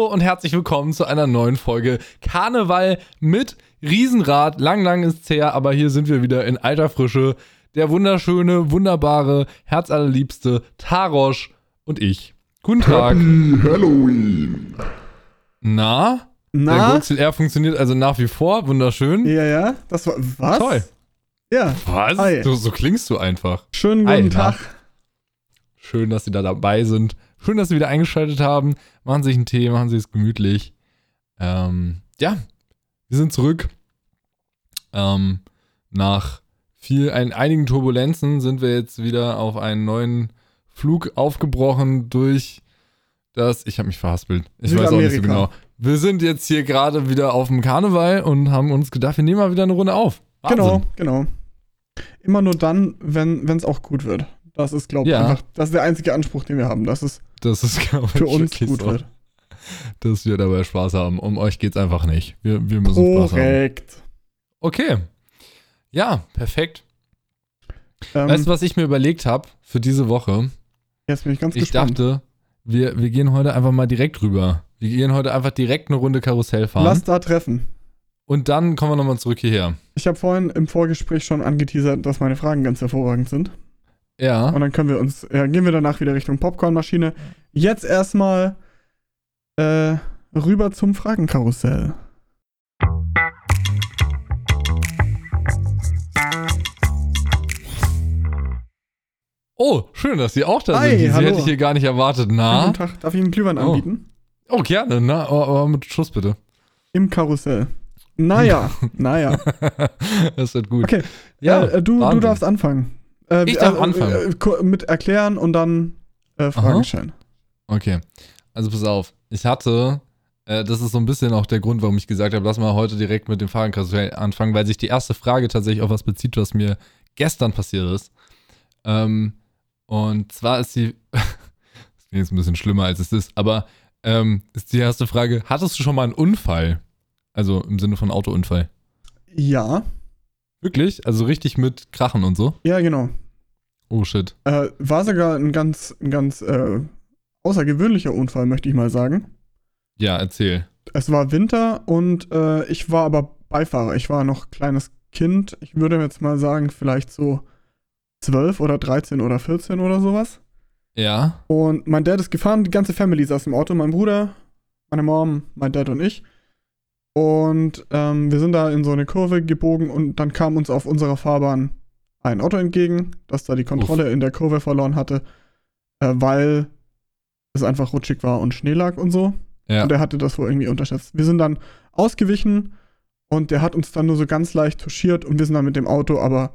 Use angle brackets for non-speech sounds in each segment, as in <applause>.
Hallo und herzlich willkommen zu einer neuen Folge Karneval mit Riesenrad. Lang, lang ist's her, aber hier sind wir wieder in alter Frische. Der wunderschöne, wunderbare, herzallerliebste Tarosch und ich. Guten Tag. Happy Halloween. Na? Der Na? GoXLR funktioniert also nach wie vor. Wunderschön. Ja, ja. Das war. Was? Toll. Ja. Was? Hi. So, so klingst du einfach. Schönen Hi, guten na? Tag. Schön, dass Sie da dabei sind. Schön, dass Sie wieder eingeschaltet haben. Machen Sie sich einen Tee, machen Sie es gemütlich. Ähm, ja, wir sind zurück. Ähm, nach viel, ein, einigen Turbulenzen sind wir jetzt wieder auf einen neuen Flug aufgebrochen durch das. Ich habe mich verhaspelt. Ich weiß auch nicht so genau. Wir sind jetzt hier gerade wieder auf dem Karneval und haben uns gedacht, wir nehmen mal wieder eine Runde auf. Wahnsinn. Genau, genau. Immer nur dann, wenn es auch gut wird. Das ist, glaube ich, Ja. einfach. Das ist der einzige Anspruch, den wir haben, es Das ist, glaube ich, für uns gut so. wird. dass wir dabei Spaß haben. Um euch geht's einfach nicht. Wir, wir müssen Spaß haben. Korrekt. Okay. Ja, perfekt. Ähm, Weißt du, was ich mir überlegt habe für diese Woche? jetzt bin ich ganz Ich gespannt. dachte, wir, wir gehen heute einfach mal direkt rüber. Wir gehen heute einfach direkt eine Runde Karussell fahren. Lass da treffen. und dann kommen wir nochmal zurück hierher. Ich habe vorhin im Vorgespräch schon angeteasert, dass meine Fragen ganz hervorragend sind. Ja. Und dann können wir uns, ja, gehen wir danach wieder Richtung Popcornmaschine. Jetzt erstmal äh, rüber zum Fragenkarussell. Oh, schön, dass Sie auch da Hi, sind. Sie hallo. hätte ich hier gar nicht erwartet. Na? Guten Tag, darf ich einen Glühwein Oh. anbieten? Oh, gerne. Na, aber, aber mit Schuss bitte. Im Karussell. Naja, <laughs> naja. das <laughs> wird gut. Okay, Ja, äh, du, du darfst anfangen. Äh, Ich darf äh, anfangen. Äh, mit erklären und dann äh, Fragen Aha. stellen. Okay, also pass auf. Ich hatte, äh, das ist so ein bisschen auch der Grund, warum ich gesagt habe, lass mal heute direkt mit dem Fragenkarussell anfangen, weil sich die erste Frage tatsächlich auf was bezieht, was mir gestern passiert ist. Ähm, und zwar ist die, <laughs> das klingt jetzt ein bisschen schlimmer als es ist, aber ähm, ist die erste Frage, hattest du schon mal einen Unfall? Also im Sinne von Autounfall. Ja, Wirklich? Also richtig mit Krachen und so? ja, genau. Oh shit. Äh, war sogar ein ganz, ein ganz äh, außergewöhnlicher Unfall, möchte ich mal sagen. Ja, erzähl. Es war Winter und äh, ich war aber Beifahrer. Ich war noch kleines Kind. Ich würde jetzt mal sagen, vielleicht so 12 oder 13 oder 14 oder sowas. Ja. Und mein Dad ist gefahren, die ganze Family saß im Auto, mein Bruder, meine Mom, mein Dad und ich. Und ähm, wir sind da in so eine Kurve gebogen und dann kam uns auf unserer Fahrbahn ein Auto entgegen, das da die Kontrolle in der Kurve verloren hatte, äh, weil es einfach rutschig war und Schnee lag und so. Ja. Und er hatte das wohl irgendwie unterschätzt. Wir sind dann ausgewichen und der hat uns dann nur so ganz leicht touchiert und wir sind dann mit dem Auto aber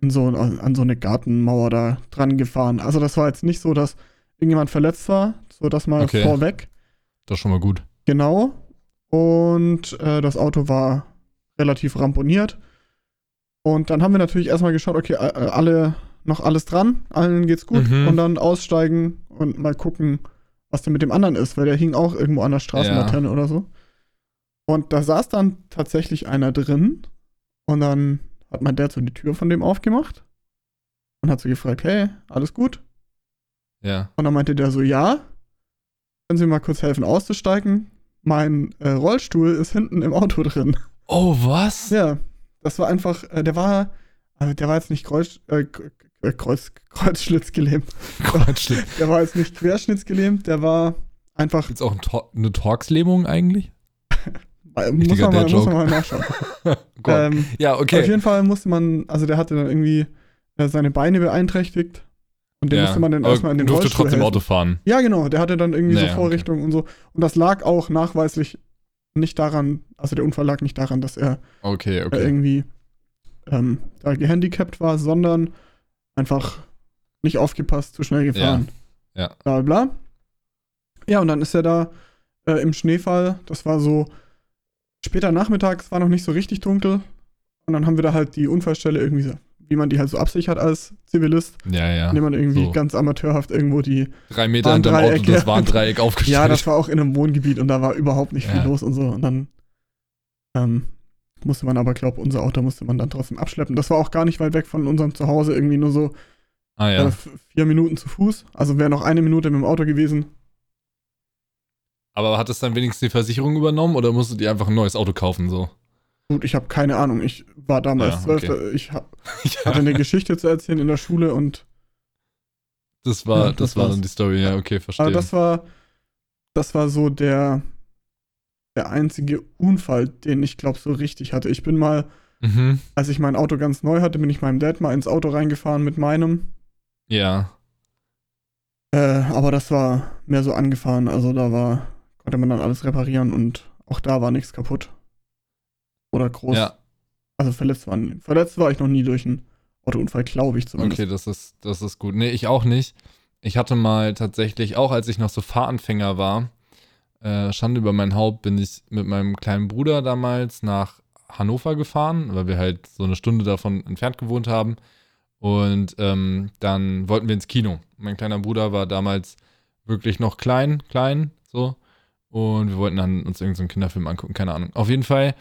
in so, an so eine Gartenmauer da dran gefahren. Also das war jetzt nicht so, dass irgendjemand verletzt war, so das mal Okay. vorweg. Das ist schon mal gut. Genau. Und äh, das Auto war relativ ramponiert. Und dann haben wir natürlich erstmal geschaut, okay, alle noch alles dran, allen geht's gut. Mhm. Und dann aussteigen und mal gucken, was denn mit dem anderen ist, weil der hing auch irgendwo an der Straßenlaterne oder so. Und da saß dann tatsächlich einer drin. Und dann hat mein Dad so die Tür von dem aufgemacht und hat so gefragt, hey, alles gut? Ja. Und dann meinte der so, ja, können Sie mir mal kurz helfen auszusteigen? Mein äh, Rollstuhl ist hinten im Auto drin. Oh, was? Ja, das war einfach, äh, der war, also der war jetzt nicht Kreuz, äh, Kreuz, Kreuzschlitzgelähmt. Kreuzschlitt. <laughs> Der war jetzt nicht querschnittsgelähmt, der war einfach, Gibt's auch ein Tor eine Torx-Lähmung eigentlich? <laughs> muss man, mal, muss man mal nachschauen. <laughs> Ähm, ja, Auf okay. jeden Fall musste man, also der hatte dann irgendwie äh, seine Beine beeinträchtigt. Und den ja. musste man dann erstmal in den durfte Rollstuhl trotzdem helfen. Auto fahren. Ja, genau, der hatte dann irgendwie Naja, so Vorrichtungen und so. Und das lag auch nachweislich nicht daran, also der Unfall lag nicht daran, dass er Okay, äh, okay. irgendwie ähm, da gehandicapt war, sondern einfach nicht aufgepasst, zu schnell gefahren. Ja, ja. Bla bla. Ja, und dann ist er da äh, im Schneefall, das war so später Nachmittag, es war noch nicht so richtig dunkel. Und dann haben wir da halt die Unfallstelle irgendwie so, wie man die halt so absichert als Zivilist, Ja, ja. indem man irgendwie so. ganz amateurhaft irgendwo die Drei Meter hinterm Auto das ja. <laughs> Warndreieck aufgestellt. Ja, das war auch in einem Wohngebiet und da war überhaupt nicht viel Ja. los und so. Und dann ähm, musste man aber, glaube unser Auto musste man dann trotzdem abschleppen. Das war auch gar nicht weit weg von unserem Zuhause, irgendwie nur so ah, äh, ja. f- vier Minuten zu Fuß. Also wäre noch eine Minute mit dem Auto gewesen. Aber hat es dann wenigstens die Versicherung übernommen oder musstet ihr einfach ein neues Auto kaufen so? Gut, ich habe keine Ahnung. Ich war damals Ja, okay. Ich ha <laughs> hatte eine Geschichte zu erzählen in der Schule und Das war, Ja, das, das war dann die Story, ja, okay, verstehe. aber das war das war so der der einzige Unfall, den ich glaube so richtig hatte. Ich bin mal, mhm. als ich mein Auto ganz neu hatte, bin ich meinem Dad mal ins Auto reingefahren mit meinem. Ja. Äh, aber das war mehr so angefahren. Also da war konnte man dann alles reparieren und auch da war nichts kaputt oder groß. Ja, Also verletzt war verletzt war ich noch nie durch einen Autounfall, glaube ich zumindest. okay, das ist, das ist gut. Nee, ich auch nicht. Ich hatte mal tatsächlich, auch als ich noch so Fahranfänger war, äh, Schande über mein Haupt, bin ich mit meinem kleinen Bruder damals nach Hannover gefahren, weil wir halt so eine Stunde davon entfernt gewohnt haben. Und ähm, dann wollten wir ins Kino. Mein kleiner Bruder war damals wirklich noch klein, klein, so. Und wir wollten dann uns irgendeinen Kinderfilm angucken, keine Ahnung. Auf jeden Fall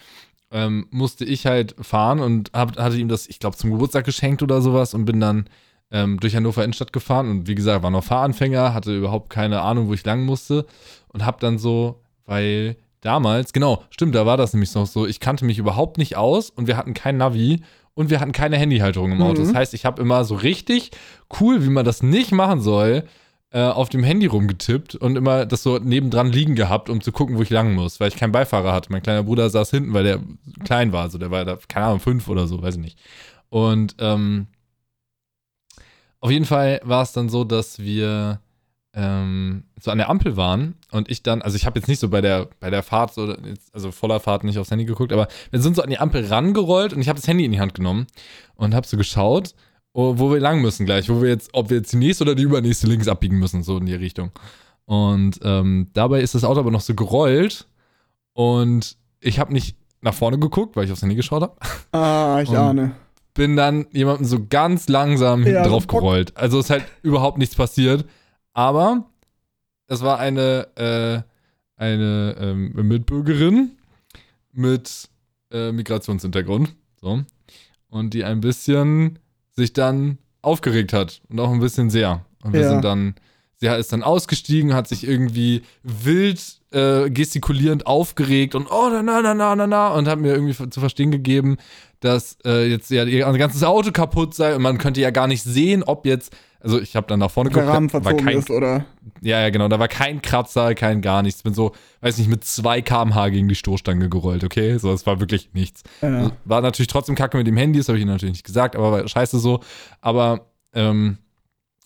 ähm, musste ich halt fahren und hab, hatte ihm das, ich glaube, zum Geburtstag geschenkt oder sowas und bin dann ähm, durch Hannover Innenstadt gefahren und wie gesagt, war noch Fahranfänger, hatte überhaupt keine Ahnung, wo ich lang musste und hab dann so, weil damals, genau, stimmt, da war das nämlich noch so, ich kannte mich überhaupt nicht aus und wir hatten kein Navi und wir hatten keine Handyhalterung im Auto. Mhm. Das heißt, ich habe immer so richtig cool, wie man das nicht machen soll, äh, auf dem Handy rumgetippt und immer das so nebendran liegen gehabt, um zu gucken, wo ich lang muss, weil ich keinen Beifahrer hatte. Mein kleiner Bruder saß hinten, weil der klein war, also der war da, keine Ahnung, fünf oder so, weiß ich nicht. Und ähm, auf jeden Fall war es dann so, dass wir ähm, so an der Ampel waren und ich dann, also ich habe jetzt nicht so bei der, bei der Fahrt, so, also voller Fahrt nicht aufs Handy geguckt, aber wir sind so an die Ampel rangerollt und ich habe das Handy in die Hand genommen und habe so geschaut, wo wir lang müssen gleich, wo wir jetzt, ob wir jetzt die nächste oder die übernächste links abbiegen müssen, so in die Richtung. Und ähm, dabei ist das Auto aber noch so gerollt und ich habe nicht nach vorne geguckt, weil ich aufs Handy geschaut habe Ah, ich Und- ahne. bin dann jemandem so ganz langsam hinten Ja, drauf gerollt. Also ist halt überhaupt nichts passiert. Aber es war eine, äh, eine ähm, Mitbürgerin mit äh, Migrationshintergrund. So. Und die ein bisschen sich dann aufgeregt hat. Und auch ein bisschen sehr. Und wir Ja. sind dann, sie ist dann ausgestiegen, hat sich irgendwie wild äh, gestikulierend aufgeregt und oh, na, na, na, na, na, na, und hat mir irgendwie zu verstehen gegeben, dass äh, jetzt ja ihr ganzes Auto kaputt sei und man könnte ja gar nicht sehen, ob jetzt, also ich habe dann nach vorne Der Rahmen verzogen kein, ist, oder? ja, ja, genau, da war kein Kratzer, kein gar nichts. Bin so, weiß nicht, mit 2 km/h gegen die Stoßstange gerollt, okay? So, es war wirklich nichts. Ja. War natürlich trotzdem kacke mit dem Handy, das habe ich Ihnen natürlich nicht gesagt, aber war scheiße so. Aber ähm,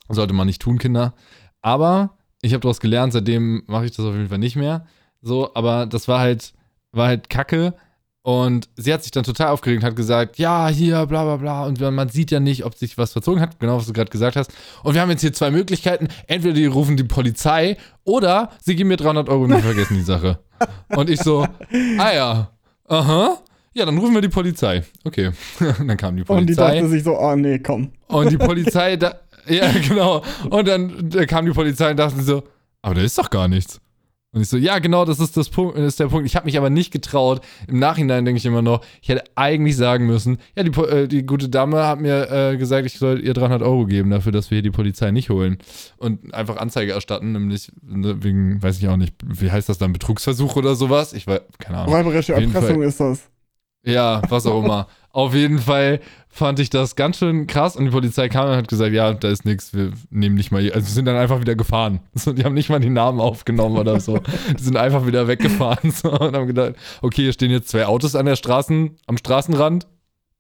sollte man nicht tun, Kinder. Aber ich habe daraus gelernt, seitdem mache ich das auf jeden Fall nicht mehr. So, aber das war halt, war halt kacke. Und sie hat sich dann total aufgeregt und hat gesagt, ja, hier, bla bla bla. Und man sieht ja nicht, ob sich was verzogen hat, genau was du gerade gesagt hast. Und wir haben jetzt hier zwei Möglichkeiten. Entweder die rufen die Polizei oder sie geben mir 300 Euro und wir vergessen die Sache. <laughs> Und ich so, ah ja, aha. Ja, dann rufen wir die Polizei. Okay. <laughs> dann kam die Und die Polizei. dachte sich so, oh nee, komm. Und die Polizei, da, ja, <laughs> genau. Und dann da kam die Polizei und dachte so, aber da ist doch gar nichts. Und ich so, ja, genau, das ist, das Punkt, das ist der Punkt. Ich habe mich aber nicht getraut. Im Nachhinein denke ich immer noch, ich hätte eigentlich sagen müssen, ja, die, äh, die gute Dame hat mir äh, gesagt, ich soll ihr 300 Euro geben dafür, dass wir hier die Polizei nicht holen. Und einfach Anzeige erstatten, nämlich ne, wegen, weiß ich auch nicht, wie heißt das dann, Betrugsversuch oder sowas? Ich weiß, keine Ahnung. Räuberische Erpressung ist das. Ja, was auch immer. Auf jeden Fall fand ich das ganz schön krass und die Polizei kam und hat gesagt, ja, da ist nichts, wir nehmen nicht mal, also sind dann einfach wieder gefahren. <laughs> So, die haben nicht mal die Namen aufgenommen oder so. Die sind einfach wieder weggefahren <laughs> so, und haben gedacht, okay, hier stehen jetzt zwei Autos an der Straßen, am Straßenrand.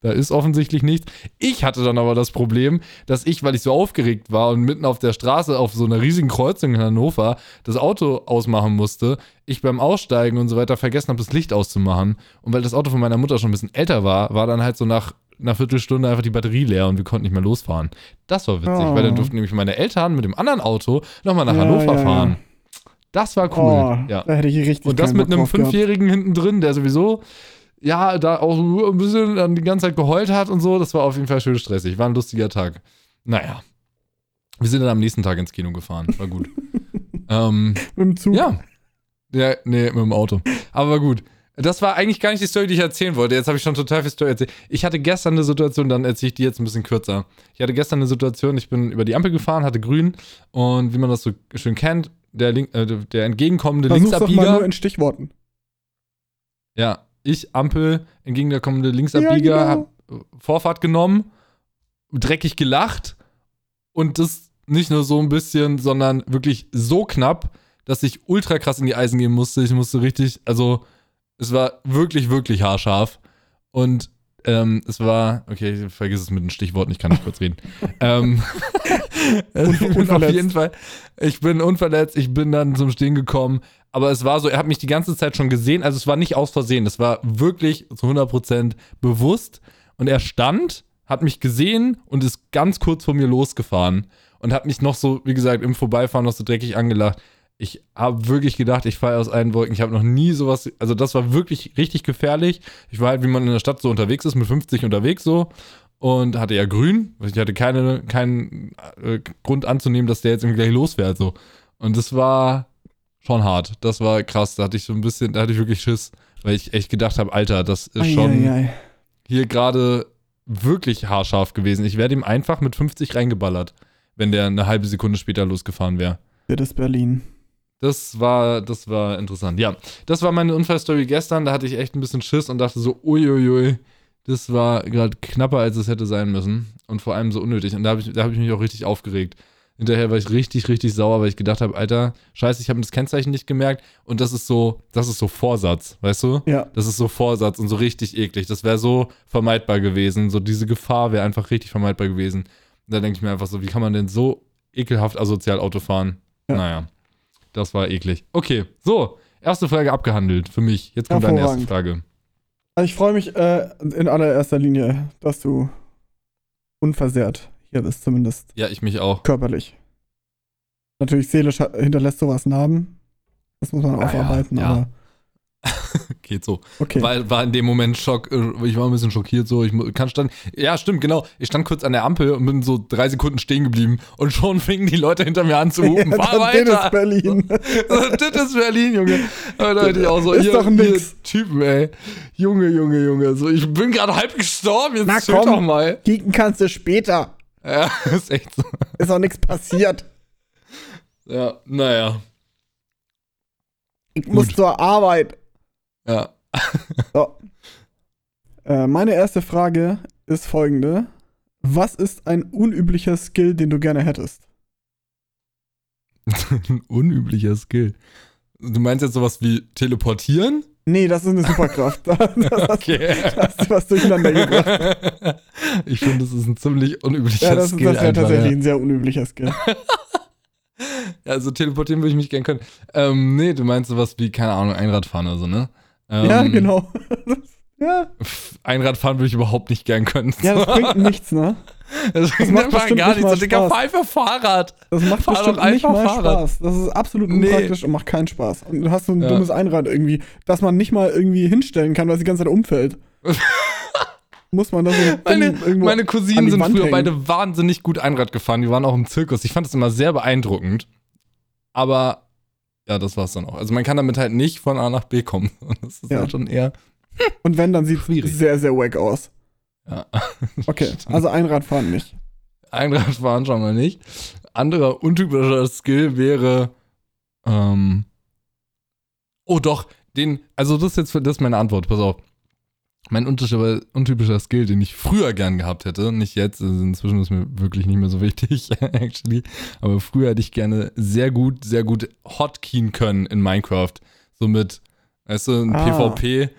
Da ist offensichtlich nichts. Ich hatte dann aber das Problem, dass ich, weil ich so aufgeregt war und mitten auf der Straße auf so einer riesigen Kreuzung in Hannover das Auto ausmachen musste, ich beim Aussteigen und so weiter vergessen habe, das Licht auszumachen. Und weil das Auto von meiner Mutter schon ein bisschen älter war, war dann halt so nach einer Viertelstunde einfach die Batterie leer und wir konnten nicht mehr losfahren. Das war witzig, Oh. weil dann durften nämlich meine Eltern mit dem anderen Auto nochmal nach Ja, Hannover ja, ja. fahren. Das war cool. Oh, ja. da hätte ich richtig Und das mit einem gehabt. Fünfjährigen hinten drin, der sowieso, ja, da auch ein bisschen dann die ganze Zeit geheult hat und so. Das war auf jeden Fall schön stressig. War ein lustiger Tag. Naja. Wir sind dann am nächsten Tag ins Kino gefahren. War gut. <laughs> ähm, Mit dem Zug. ja. Ja, nee, mit dem Auto. Aber war gut. Das war eigentlich gar nicht die Story, die ich erzählen wollte. Jetzt habe ich schon total viel Story erzählt. Ich hatte gestern eine Situation, dann erzähle ich die jetzt ein bisschen kürzer. Ich hatte gestern eine Situation, ich bin über die Ampel gefahren, hatte grün und wie man das so schön kennt, der, Link, äh, der entgegenkommende Versuch's doch mal Linksabbieger. nur in Stichworten. Ja, ich Ampel, entgegenkommende Linksabbieger, Ja, hab äh, Vorfahrt genommen, dreckig gelacht und das nicht nur so ein bisschen, sondern wirklich so knapp, dass ich ultra krass in die Eisen gehen musste. Ich musste richtig, also es war wirklich, wirklich haarscharf und ähm, es war, okay, ich vergiss es mit den Stichworten, ich kann nicht kurz reden. <laughs> ähm, <laughs> ich bin auf unverletzt. jeden Fall, ich bin unverletzt, ich bin dann zum Stehen gekommen, aber es war so, er hat mich die ganze Zeit schon gesehen, also es war nicht aus Versehen, es war wirklich zu 100% bewusst und er stand, hat mich gesehen und ist ganz kurz vor mir losgefahren und hat mich noch so, wie gesagt, im Vorbeifahren noch so dreckig angelacht. Ich habe wirklich gedacht, ich falle aus allen Wolken. Ich habe noch nie sowas, also das war wirklich richtig gefährlich. Ich war halt, wie man in der Stadt so unterwegs ist, mit 50 unterwegs so und hatte ja grün. Ich hatte keine, keinen äh, Grund anzunehmen, dass der jetzt irgendwie gleich losfährt so. Und das war schon hart. Das war krass. Da hatte ich so ein bisschen, da hatte ich wirklich Schiss, weil ich echt gedacht habe, Alter, das ist schon Eieiei. hier gerade wirklich haarscharf gewesen. Ich wäre ihm einfach mit 50 reingeballert, wenn der eine halbe Sekunde später losgefahren wäre. Das ist Berlin. Das war, das war interessant. Ja, das war meine Unfallstory gestern. Da hatte ich echt ein bisschen Schiss und dachte so, uiuiui, das war gerade knapper, als es hätte sein müssen. Und vor allem so unnötig. Und da habe ich, da hab ich mich auch richtig aufgeregt. Hinterher war ich richtig, richtig sauer, weil ich gedacht habe, Alter, scheiße, ich habe das Kennzeichen nicht gemerkt. Und das ist so, das ist so Vorsatz, weißt du? Ja. Das ist so Vorsatz und so richtig eklig. Das wäre so vermeidbar gewesen. So diese Gefahr wäre einfach richtig vermeidbar gewesen. Und da denke ich mir einfach so, wie kann man denn so ekelhaft asozial Auto fahren? Ja. Naja, das war eklig. Okay, so, erste Frage abgehandelt für mich. Jetzt kommt deine erste. Frage. Also ich freue mich äh, in allererster Linie, dass du unversehrt hier bist, zumindest Ja, ich mich auch. körperlich. Natürlich, seelisch hinterlässt sowas Narben. Das muss man Ah ja, aufarbeiten, ja. aber <laughs> Geht so. okay. Weil war in dem Moment Schock, äh, ich war ein bisschen schockiert so, ich kann stand, ja stimmt, genau, ich stand kurz an der Ampel und bin so drei Sekunden stehen geblieben und schon <laughs> fingen die Leute hinter mir an zu rufen, <laughs> fahr das ist weiter. Berlin. das ist Berlin, Junge. Da dachte ich auch so, Ist ihr, doch nix. ihr Typen, ey. Junge, Junge, Junge. So, ich bin gerade halb gestorben, jetzt Na komm. doch mal. Kicken kannst du später. Ja, ist echt so. Ist auch nichts passiert. Ja, naja. Ich muss Gut. zur Arbeit. Ja. <laughs> So. Äh, meine erste Frage ist folgende. Was ist ein unüblicher Skill, den du gerne hättest? <laughs> Ein unüblicher Skill. Du meinst jetzt sowas wie teleportieren? Nee, das ist eine Superkraft. <laughs> Das, das, Okay. hast du was durcheinander gebracht. ich finde, das ist ein ziemlich unüblicher Ja, das, ist- Skill. das wäre tatsächlich ja. ein sehr unüblicher Skill. Also teleportieren würde ich mich gern können. Ähm, nee, du meinst sowas wie, keine Ahnung, Einradfahren oder so, ne? Ähm, ja, genau. <laughs> ja, Einradfahren würde ich überhaupt nicht gern können. ja, das bringt <laughs> nichts, ne? Das bringt macht einfach gar nicht nichts. So, Digga, fahr einfach Fahrrad. Das macht Fahr bestimmt nicht mal Fahrrad. Spaß. Das ist absolut Nee. unpraktisch und macht keinen Spaß. Und du hast so ein Ja. dummes Einrad irgendwie, das man nicht mal irgendwie hinstellen kann, weil es die ganze Zeit umfällt. <laughs> Muss man das so Meine, irgendwo meine Cousinen sind Wand früher hängen. beide wahnsinnig gut Einrad gefahren. Die waren auch im Zirkus. Ich fand das immer sehr beeindruckend. Aber ja, das war's dann auch. Also man kann damit halt nicht von A nach B kommen. <laughs> Das ist Ja. halt schon eher. Und wenn, dann sieht es sehr, sehr wack aus. Ja. <laughs> Okay, also Einradfahren nicht. Einradfahren schon mal nicht. Anderer untypischer Skill wäre. Ähm, oh doch, den. Also das ist jetzt das ist meine Antwort. Pass auf. Mein untypischer, untypischer Skill, den ich früher gern gehabt hätte, nicht jetzt, also inzwischen ist mir wirklich nicht mehr so wichtig, <laughs> actually. Aber früher hätte ich gerne sehr gut, sehr gut hotkeyen können in Minecraft. So mit, weißt du, ein Ah. PvP,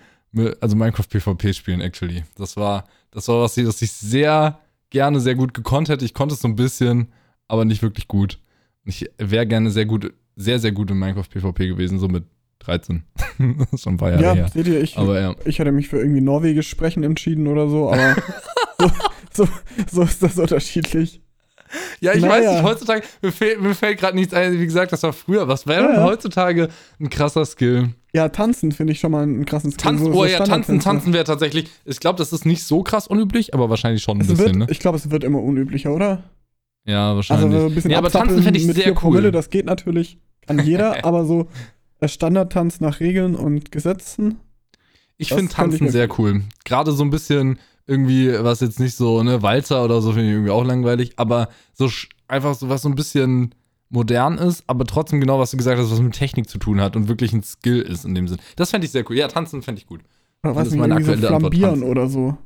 also Minecraft PvP spielen, actually. Das war, das war was, das ich sehr gerne sehr gut gekonnt hätte. Ich konnte es so ein bisschen, aber nicht wirklich gut. Ich wäre gerne sehr gut, sehr, sehr gut in Minecraft PvP gewesen, so mit 13. <laughs> das ist schon ein paar Jahre Ja, her. seht ihr, ich, Aber ja. ich hätte mich für irgendwie Norwegisch sprechen entschieden oder so, aber so, <laughs> so, so ist das unterschiedlich. Ja, ich Naja. weiß nicht, heutzutage, mir fällt, mir fällt gerade nichts ein, wie gesagt, das war früher. Was wäre denn Ja, ja. heutzutage ein krasser Skill? Ja, tanzen finde ich schon mal einen krassen Skill. Tanzen, So- oh so ja, tanzen, tanzen wäre tatsächlich, ich glaube, das ist nicht so krass unüblich, aber wahrscheinlich schon ein Es bisschen, wird, ne? Ich glaube, es wird immer unüblicher, oder? Ja, Also wahrscheinlich. so ein bisschen ja, aber tanzen fände ich mit sehr cool. Promille, das geht natürlich. Kann jeder, <laughs> aber so äh, Standardtanz nach Regeln und Gesetzen. Ich finde ich Tanzen mir sehr cool. Gerade so ein bisschen irgendwie, was jetzt nicht so, ne, Walzer oder so finde ich irgendwie auch langweilig, aber so einfach so was so ein bisschen modern ist, aber trotzdem genau, was du gesagt hast, was mit Technik zu tun hat und wirklich ein Skill ist in dem Sinn. Das fände ich sehr cool. Ja, tanzen fände ich gut. Oder Das was ist nicht, meine so aktuelle Antwort, flambieren tanzen. oder so.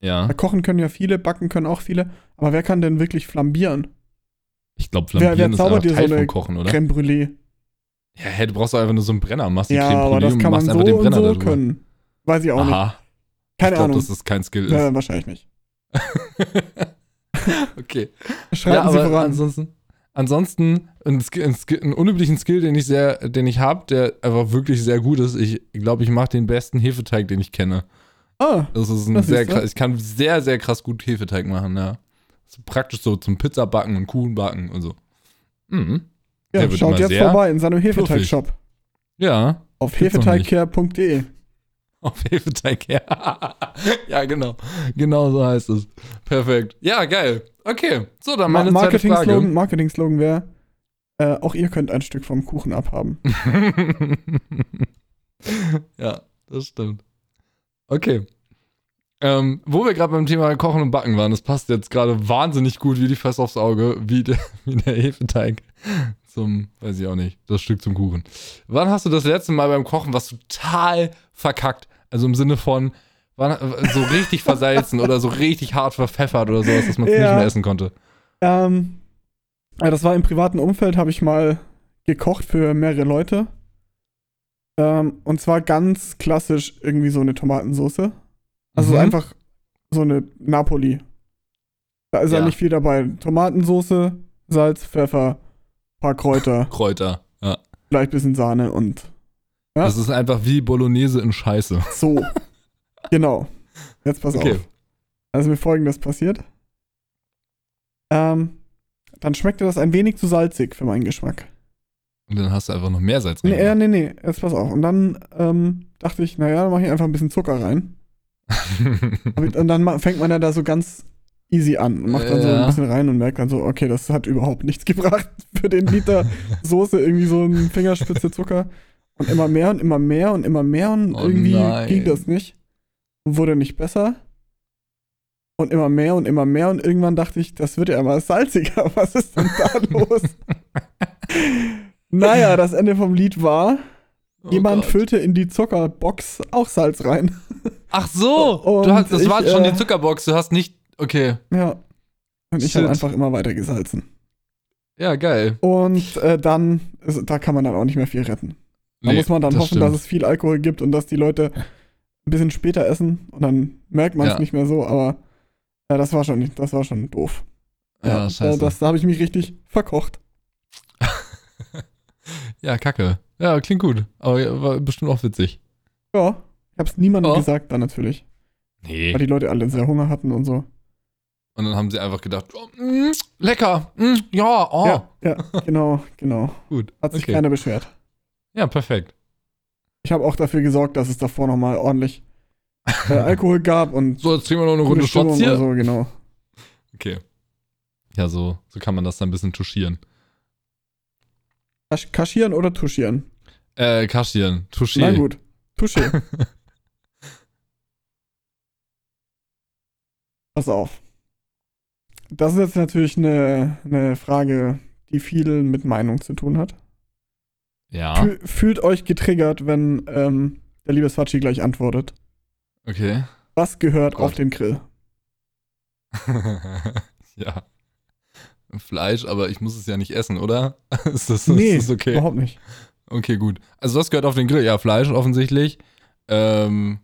Ja, Weil Kochen können ja viele, backen können auch viele. Aber wer kann denn wirklich flambieren? ich glaube, Wer- Flambieren wer ist zaubert einfach so Teil eine vom Kochen, oder? Creme Brûlée. Ja, hey, du brauchst doch einfach nur so einen Brenner, machst die Ja, Creme aber das und kann man machst so einfach den und Brenner so da drüber. können. Weiß ich auch nicht. Aha, Keine ich glaube, Ahnung. dass das kein Skill ist. Ja, wahrscheinlich nicht. <laughs> okay. Schreiten ja, Sie aber voran. ansonsten, ansonsten ein, Skill, ein, Skill, einen unüblichen Skill, den ich sehr, den ich habe, der einfach wirklich sehr gut ist. Ich glaube, ich mache den besten Hefeteig, den ich kenne. Ah, Das ist ein Das sehr krass, ich kann sehr, sehr krass gut Hefeteig machen, ja. So praktisch so zum Pizzabacken und Kuchenbacken und so. Mhm. Ja, schaut jetzt vorbei in seinem Hefeteig-Shop. Ja, Auf hefeteigcare.de. <laughs> auf Hefeteig, <laughs> ja. genau. Genau so heißt es. Perfekt. Ja, geil. Okay, so, dann meine zweite Marketing-Slogan Frage. Marketing wäre, äh, auch ihr könnt ein Stück vom Kuchen abhaben. <laughs> ja, das stimmt. Okay. Ähm, wo wir gerade beim Thema Kochen und Backen waren, das passt jetzt gerade wahnsinnig gut wie die Fest aufs Auge, wie der, wie der Hefeteig zum, weiß ich auch nicht, das Stück zum Kuchen. Wann hast du das letzte Mal beim Kochen was total verkackt? Also im Sinne von, wann, so richtig <laughs> versalzen oder so richtig hart verpfeffert oder sowas, dass man es nicht Ja. mehr essen konnte. Ähm, ja, das war im privaten Umfeld, habe ich mal gekocht für mehrere Leute. Ähm, und zwar ganz klassisch irgendwie so eine Tomatensauce. Also Mhm. einfach so eine Napoli. Da ist ja. Ja. nicht viel dabei. Tomatensauce, Salz, Pfeffer, paar Kräuter, Kräuter. Ja. vielleicht bisschen Sahne und Ja. Das ist einfach wie Bolognese in Scheiße. so. genau. Jetzt pass Okay. auf. Also mir folgendes passiert. Ähm, dann schmeckte das ein wenig zu salzig für meinen Geschmack. Und dann hast du einfach noch mehr Salz Nee, ja, nee, nee, jetzt pass auf. Und dann ähm, dachte ich, naja, dann mache ich einfach ein bisschen Zucker rein. <laughs> Und dann fängt man ja da so ganz easy an und macht dann so Ja. ein bisschen rein und merkt dann so, okay, das hat überhaupt nichts <laughs> gebracht für den Liter Soße, irgendwie so ein Fingerspitze Zucker. Und immer mehr und immer mehr und immer mehr und Oh irgendwie nein. ging das nicht. Und wurde nicht besser. Und immer mehr und immer mehr und irgendwann dachte ich, das wird ja immer salziger. <laughs> Was ist denn da <laughs> los? naja, das Ende vom Lied war, Oh Jemand Gott. füllte in die Zuckerbox auch Salz rein. Ach so, hast, das ich, war schon äh, die Zuckerbox, du hast nicht. Okay. Ja. Und ich habe einfach immer weiter gesalzen. Ja, geil. Und äh, dann, da kann man dann auch nicht mehr viel retten. Da Nee, muss man dann das hoffen, dass stimmt. es viel Alkohol gibt und dass die Leute ein bisschen später essen und dann merkt man es Ja. nicht mehr so, aber ja, das war schon das war schon doof. Ja, äh, scheiße. das, da habe ich mich richtig verkocht. <laughs> ja, kacke. Ja, klingt gut. Aber ja, war bestimmt auch witzig. Ja, ich habe es niemandem Ja. gesagt dann natürlich, Nee. weil die Leute alle sehr Hunger hatten und so. Und dann haben sie einfach gedacht, oh, mm, lecker, mm, ja, oh. Ja, ja, genau, genau. <laughs> Gut. Hat sich okay. keiner beschwert. Ja, perfekt. Ich habe auch dafür gesorgt, dass es davor nochmal ordentlich äh, <laughs> Alkohol gab und So, jetzt trinken wir noch eine Runde Shots hier. so, genau. Okay. Ja, so, so kann man das dann ein bisschen touchieren. Kasch- Kaschieren oder tuschieren? Äh, kaschieren. Touché. Na gut, touché. <laughs> Pass auf. Das ist jetzt natürlich eine, eine Frage, die viel mit Meinung zu tun hat. Ja, Fühl, fühlt euch getriggert, wenn ähm, der liebe Swachi gleich antwortet. okay. Was gehört Gott. auf den Grill? <laughs> ja. Fleisch, aber ich muss es ja nicht essen, oder? <laughs> ist das, nee, ist das okay? überhaupt nicht. Okay, gut. Also was gehört auf den Grill? Ja, Fleisch offensichtlich. Ähm,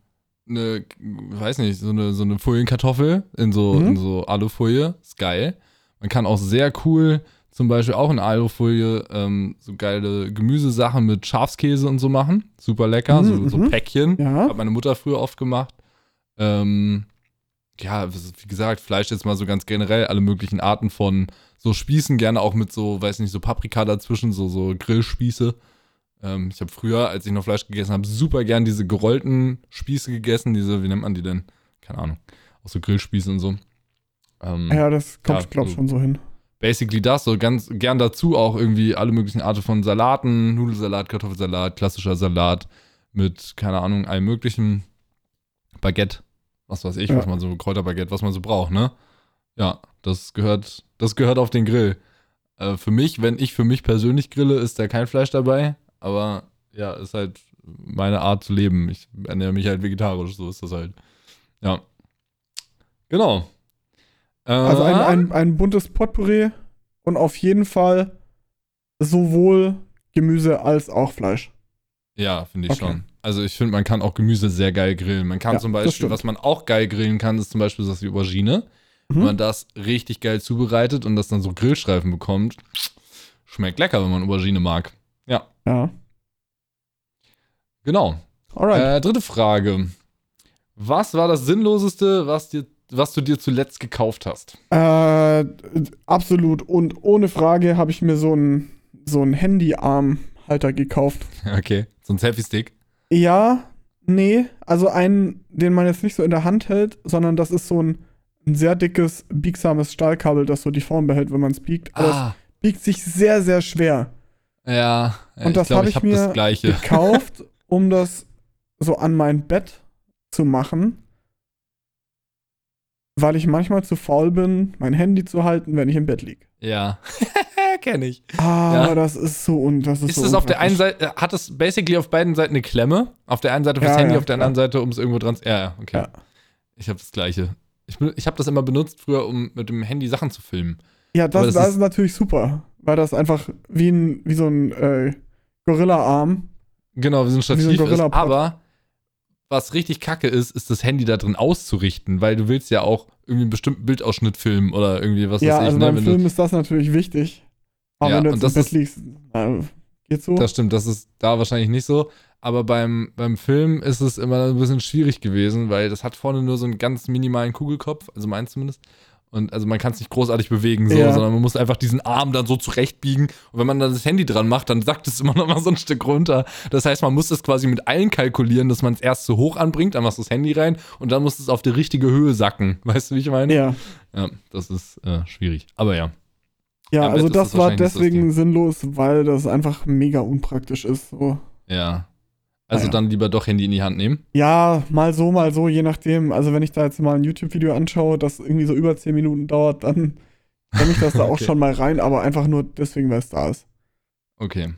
eine, weiß nicht, so eine, so eine Folienkartoffel in so, Mhm. in so Alufolie. Ist geil. Man kann auch sehr cool, zum Beispiel auch in Alufolie, ähm, so geile Gemüsesachen mit Schafskäse und so machen. Super lecker. Mhm, so, so mhm. Päckchen. Ja, Hat meine Mutter früher oft gemacht. Ähm, ja, wie gesagt, Fleisch jetzt mal so ganz generell, alle möglichen Arten von so Spießen, gerne auch mit so, weiß nicht, so Paprika dazwischen, so, so Grillspieße. Ähm, ich habe früher, als ich noch Fleisch gegessen habe, super gern diese gerollten Spieße gegessen, diese, wie nennt man die denn? Keine Ahnung. Auch so Grillspieße und so. Ähm, ja, das kommt, Ja, glaub ich, so- schon so hin. basically das, so ganz gern dazu auch irgendwie alle möglichen Arten von Salaten, Nudelsalat, Kartoffelsalat, klassischer Salat mit, keine Ahnung, allem möglichen Baguette, was weiß ich, Ja. was man so, Kräuterbaguette, was man so braucht, ne? Ja, das gehört, das gehört auf den Grill. Äh, für mich, wenn ich für mich persönlich grille, ist da kein Fleisch dabei. Aber ja, ist halt meine Art zu leben. Ich ernähre mich halt vegetarisch, so ist das halt. Ja. Genau. Äh, Also ein, ein, ein buntes Potpourri und auf jeden Fall sowohl Gemüse als auch Fleisch. Ja, finde ich Okay. schon. Also ich finde, man kann auch Gemüse sehr geil grillen. Man kann Ja, zum Beispiel, was man auch geil grillen kann, ist zum Beispiel das wie Aubergine. Wenn Mhm. man das richtig geil zubereitet und das dann so Grillstreifen bekommt, schmeckt lecker, wenn man Aubergine mag. Ja, Ja. genau. Alright. Äh, dritte Frage. Was war das Sinnloseste, was, dir, was du dir zuletzt gekauft hast? Äh, absolut. Und ohne Frage habe ich mir so einen so einen Handyarmhalter gekauft. Okay, so ein Selfie-Stick. Ja, nee. Also einen, den man jetzt nicht so in der Hand hält, sondern das ist so ein, ein sehr dickes, biegsames Stahlkabel, das so die Form behält, wenn man es biegt. Aber Ah, es biegt sich sehr, sehr schwer. Ja. Und das habe ich, hab mir das Gleiche. <laughs> gekauft, um das so an mein Bett zu machen. Weil ich manchmal zu faul bin, mein Handy zu halten, wenn ich im Bett liege. Ja, <laughs> kenne ich. Ah, Ja. das ist so und das ist, Ist so es auf der einen. Seite, äh, hat es basically auf beiden Seiten eine Klemme? Auf der einen Seite fürs Ja, Handy, ja, auf der klar. anderen Seite, um es irgendwo dran zu. Ja, ja, okay. Ja. Ich habe das Gleiche. Ich, bin- ich habe das immer benutzt früher, um mit dem Handy Sachen zu filmen. Ja, das, das das ist- ist, natürlich super, weil das einfach wie, ein, wie so ein äh, Gorilla-Arm. Genau, wie so ein Wie so ein Stativ ist. Aber was richtig kacke ist, ist das Handy da drin auszurichten, weil du willst ja auch irgendwie einen bestimmten Bildausschnitt filmen oder irgendwie was ja, weiß ich. also ne? beim Wenn Film ist das natürlich wichtig. Aber Ja, wenn du jetzt im das Bett ist- liegst, na, geht so. das stimmt, das ist da wahrscheinlich nicht so. Aber beim, beim Film ist es immer ein bisschen schwierig gewesen, weil das hat vorne nur so einen ganz minimalen Kugelkopf, also meins zumindest. Und also man kann es nicht großartig bewegen, so, Ja. sondern man muss einfach diesen Arm dann so zurechtbiegen. Und wenn man dann das Handy dran macht, dann sackt es immer noch mal so ein Stück runter. Das heißt, man muss es quasi mit allen kalkulieren, dass man es erst zu hoch anbringt, dann machst du das Handy rein und dann muss es auf die richtige Höhe sacken. <laughs> Weißt du, wie ich meine? ja. Ja, das ist äh, schwierig. Aber ja. Ja, also das das war so das deswegen Ding. sinnlos, weil das einfach mega unpraktisch ist. So. Ja. Also Ah, ja. dann lieber doch Handy in die Hand nehmen. Ja, mal so, mal so, je nachdem. Also wenn ich da jetzt mal ein YouTube-Video anschaue, das irgendwie so über 10 Minuten dauert, dann nehme ich das da <laughs> auch Okay. schon mal rein, aber einfach nur deswegen, weil es da ist. Okay.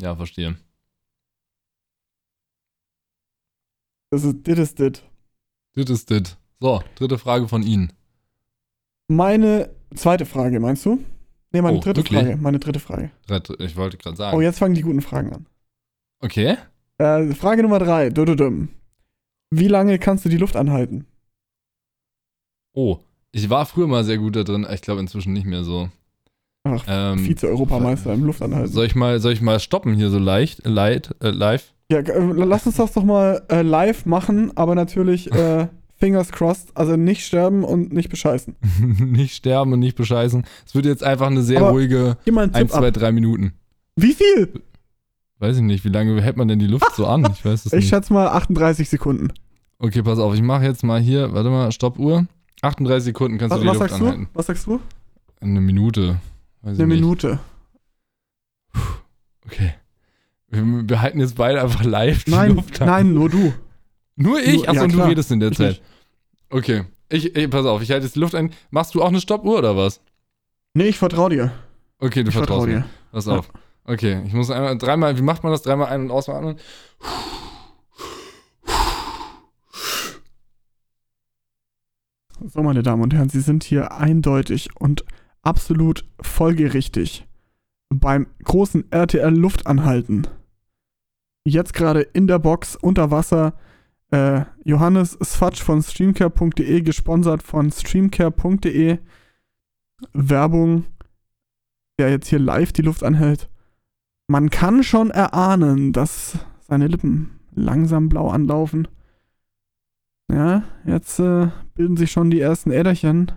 Ja, verstehe. Das ist dit ist dit. Das ist das. So, dritte Frage von Ihnen. Meine zweite Frage, meinst du? Nee, meine Oh, dritte wirklich? Frage. Meine dritte Frage. Ich wollte gerade sagen. Oh, jetzt fangen die guten Fragen an. Okay. Äh, Frage Nummer drei. Dududum. Wie lange kannst du die Luft anhalten? Oh, ich war früher mal sehr gut da drin. Ich glaube inzwischen nicht mehr so. Ach, Ähm, Vize-Europameister im Luftanhalten. soll ich mal, soll ich mal stoppen hier so leicht, light, äh, live? Ja, äh, lass uns das doch mal äh, live machen, aber natürlich äh, <laughs> fingers crossed, also nicht sterben und nicht bescheißen. <laughs> nicht sterben und nicht bescheißen. Es wird jetzt einfach eine sehr Aber ruhige Gib mal einen 1, Tipp 2, ab. 3 Minuten. Wie viel? Weiß ich nicht, wie lange hält man denn die Luft so an? Ich weiß es <laughs> Ich nicht. schätze mal 38 Sekunden. Okay, pass auf, ich mache jetzt mal hier, warte mal, Stoppuhr. 38 Sekunden kannst Was, du die was Luft sagst anhalten. du? Was sagst du? Eine Minute. Weiß Eine ich. Minute. Okay. Wir, wir halten jetzt beide einfach live die Nein, Luft an. nein, nur du. Nur ich? Achso, ja, und du redest in der Ich Zeit. nicht. Okay. Ich, ich, pass auf, ich halte jetzt die Luft ein. Machst du auch eine Stoppuhr oder was? Nee, ich vertraue dir. Okay, du Ich vertraust mir. dir. Pass Ja. Okay, ich muss einmal, dreimal, wie macht man das? Dreimal ein- und ausatmen? So, meine Damen und Herren, Sie sind hier eindeutig und absolut folgerichtig beim großen RTL Luftanhalten. Jetzt gerade in der Box unter Wasser äh, Johannes Sfatsch von streamcare.de, gesponsert von streamcare.de. Werbung, der jetzt hier live die Luft anhält. Man kann schon erahnen, dass seine Lippen langsam blau anlaufen. Ja, jetzt äh, bilden sich schon die ersten Äderchen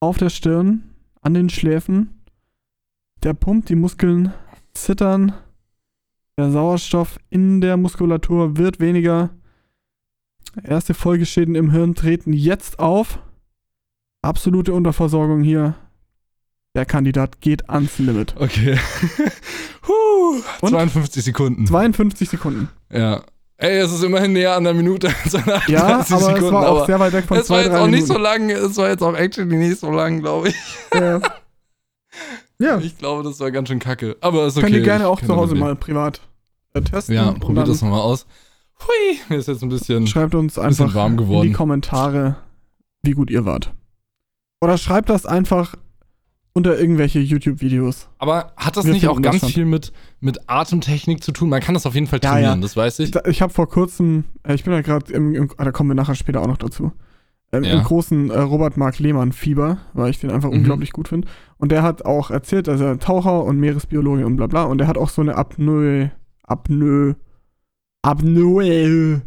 auf der Stirn, an den Schläfen. Der pumpt, die Muskeln zittern. Der Sauerstoff in der Muskulatur wird weniger. Erste Folgeschäden im Hirn treten jetzt auf. Absolute Unterversorgung hier. Der Kandidat geht ans Limit. Okay. <laughs> Huh, Und? 52 Sekunden. 52 Sekunden. Ja. Ey, es ist immerhin näher an der Minute <laughs> als an 38 Ja, aber Sekunden. es war auch sehr weit weg von es war zwei, jetzt drei auch nicht Minuten. so lang, es war jetzt auch actually nicht so lang, glaube ich. Ja. <laughs> Ja, Ich glaube, das war ganz schön kacke. Aber ist okay. könnt ihr gerne auch zu Hause mal privat äh, testen. Ja, probiert das nochmal aus. Hui, mir ist jetzt ein bisschen. Schreibt uns einfach warm in geworden. die Kommentare, wie gut ihr wart. Oder schreibt das einfach unter irgendwelche YouTube-Videos. Aber hat das Wir nicht auch ganz viel mit, mit Atemtechnik zu tun? Man kann das auf jeden Fall Ja, trainieren, ja. das weiß ich. Ich, habe vor kurzem, äh, ich bin ja gerade im, im, ah, da kommen wir nachher später auch noch dazu, ähm, Ja. im großen äh, Robert Mark Lehmann Fieber, weil ich den einfach Mhm. unglaublich gut finde. Und der hat auch erzählt, dass er Taucher und Meeresbiologe und bla bla, und der hat auch so eine Apnoe, Apnoe, Apnoe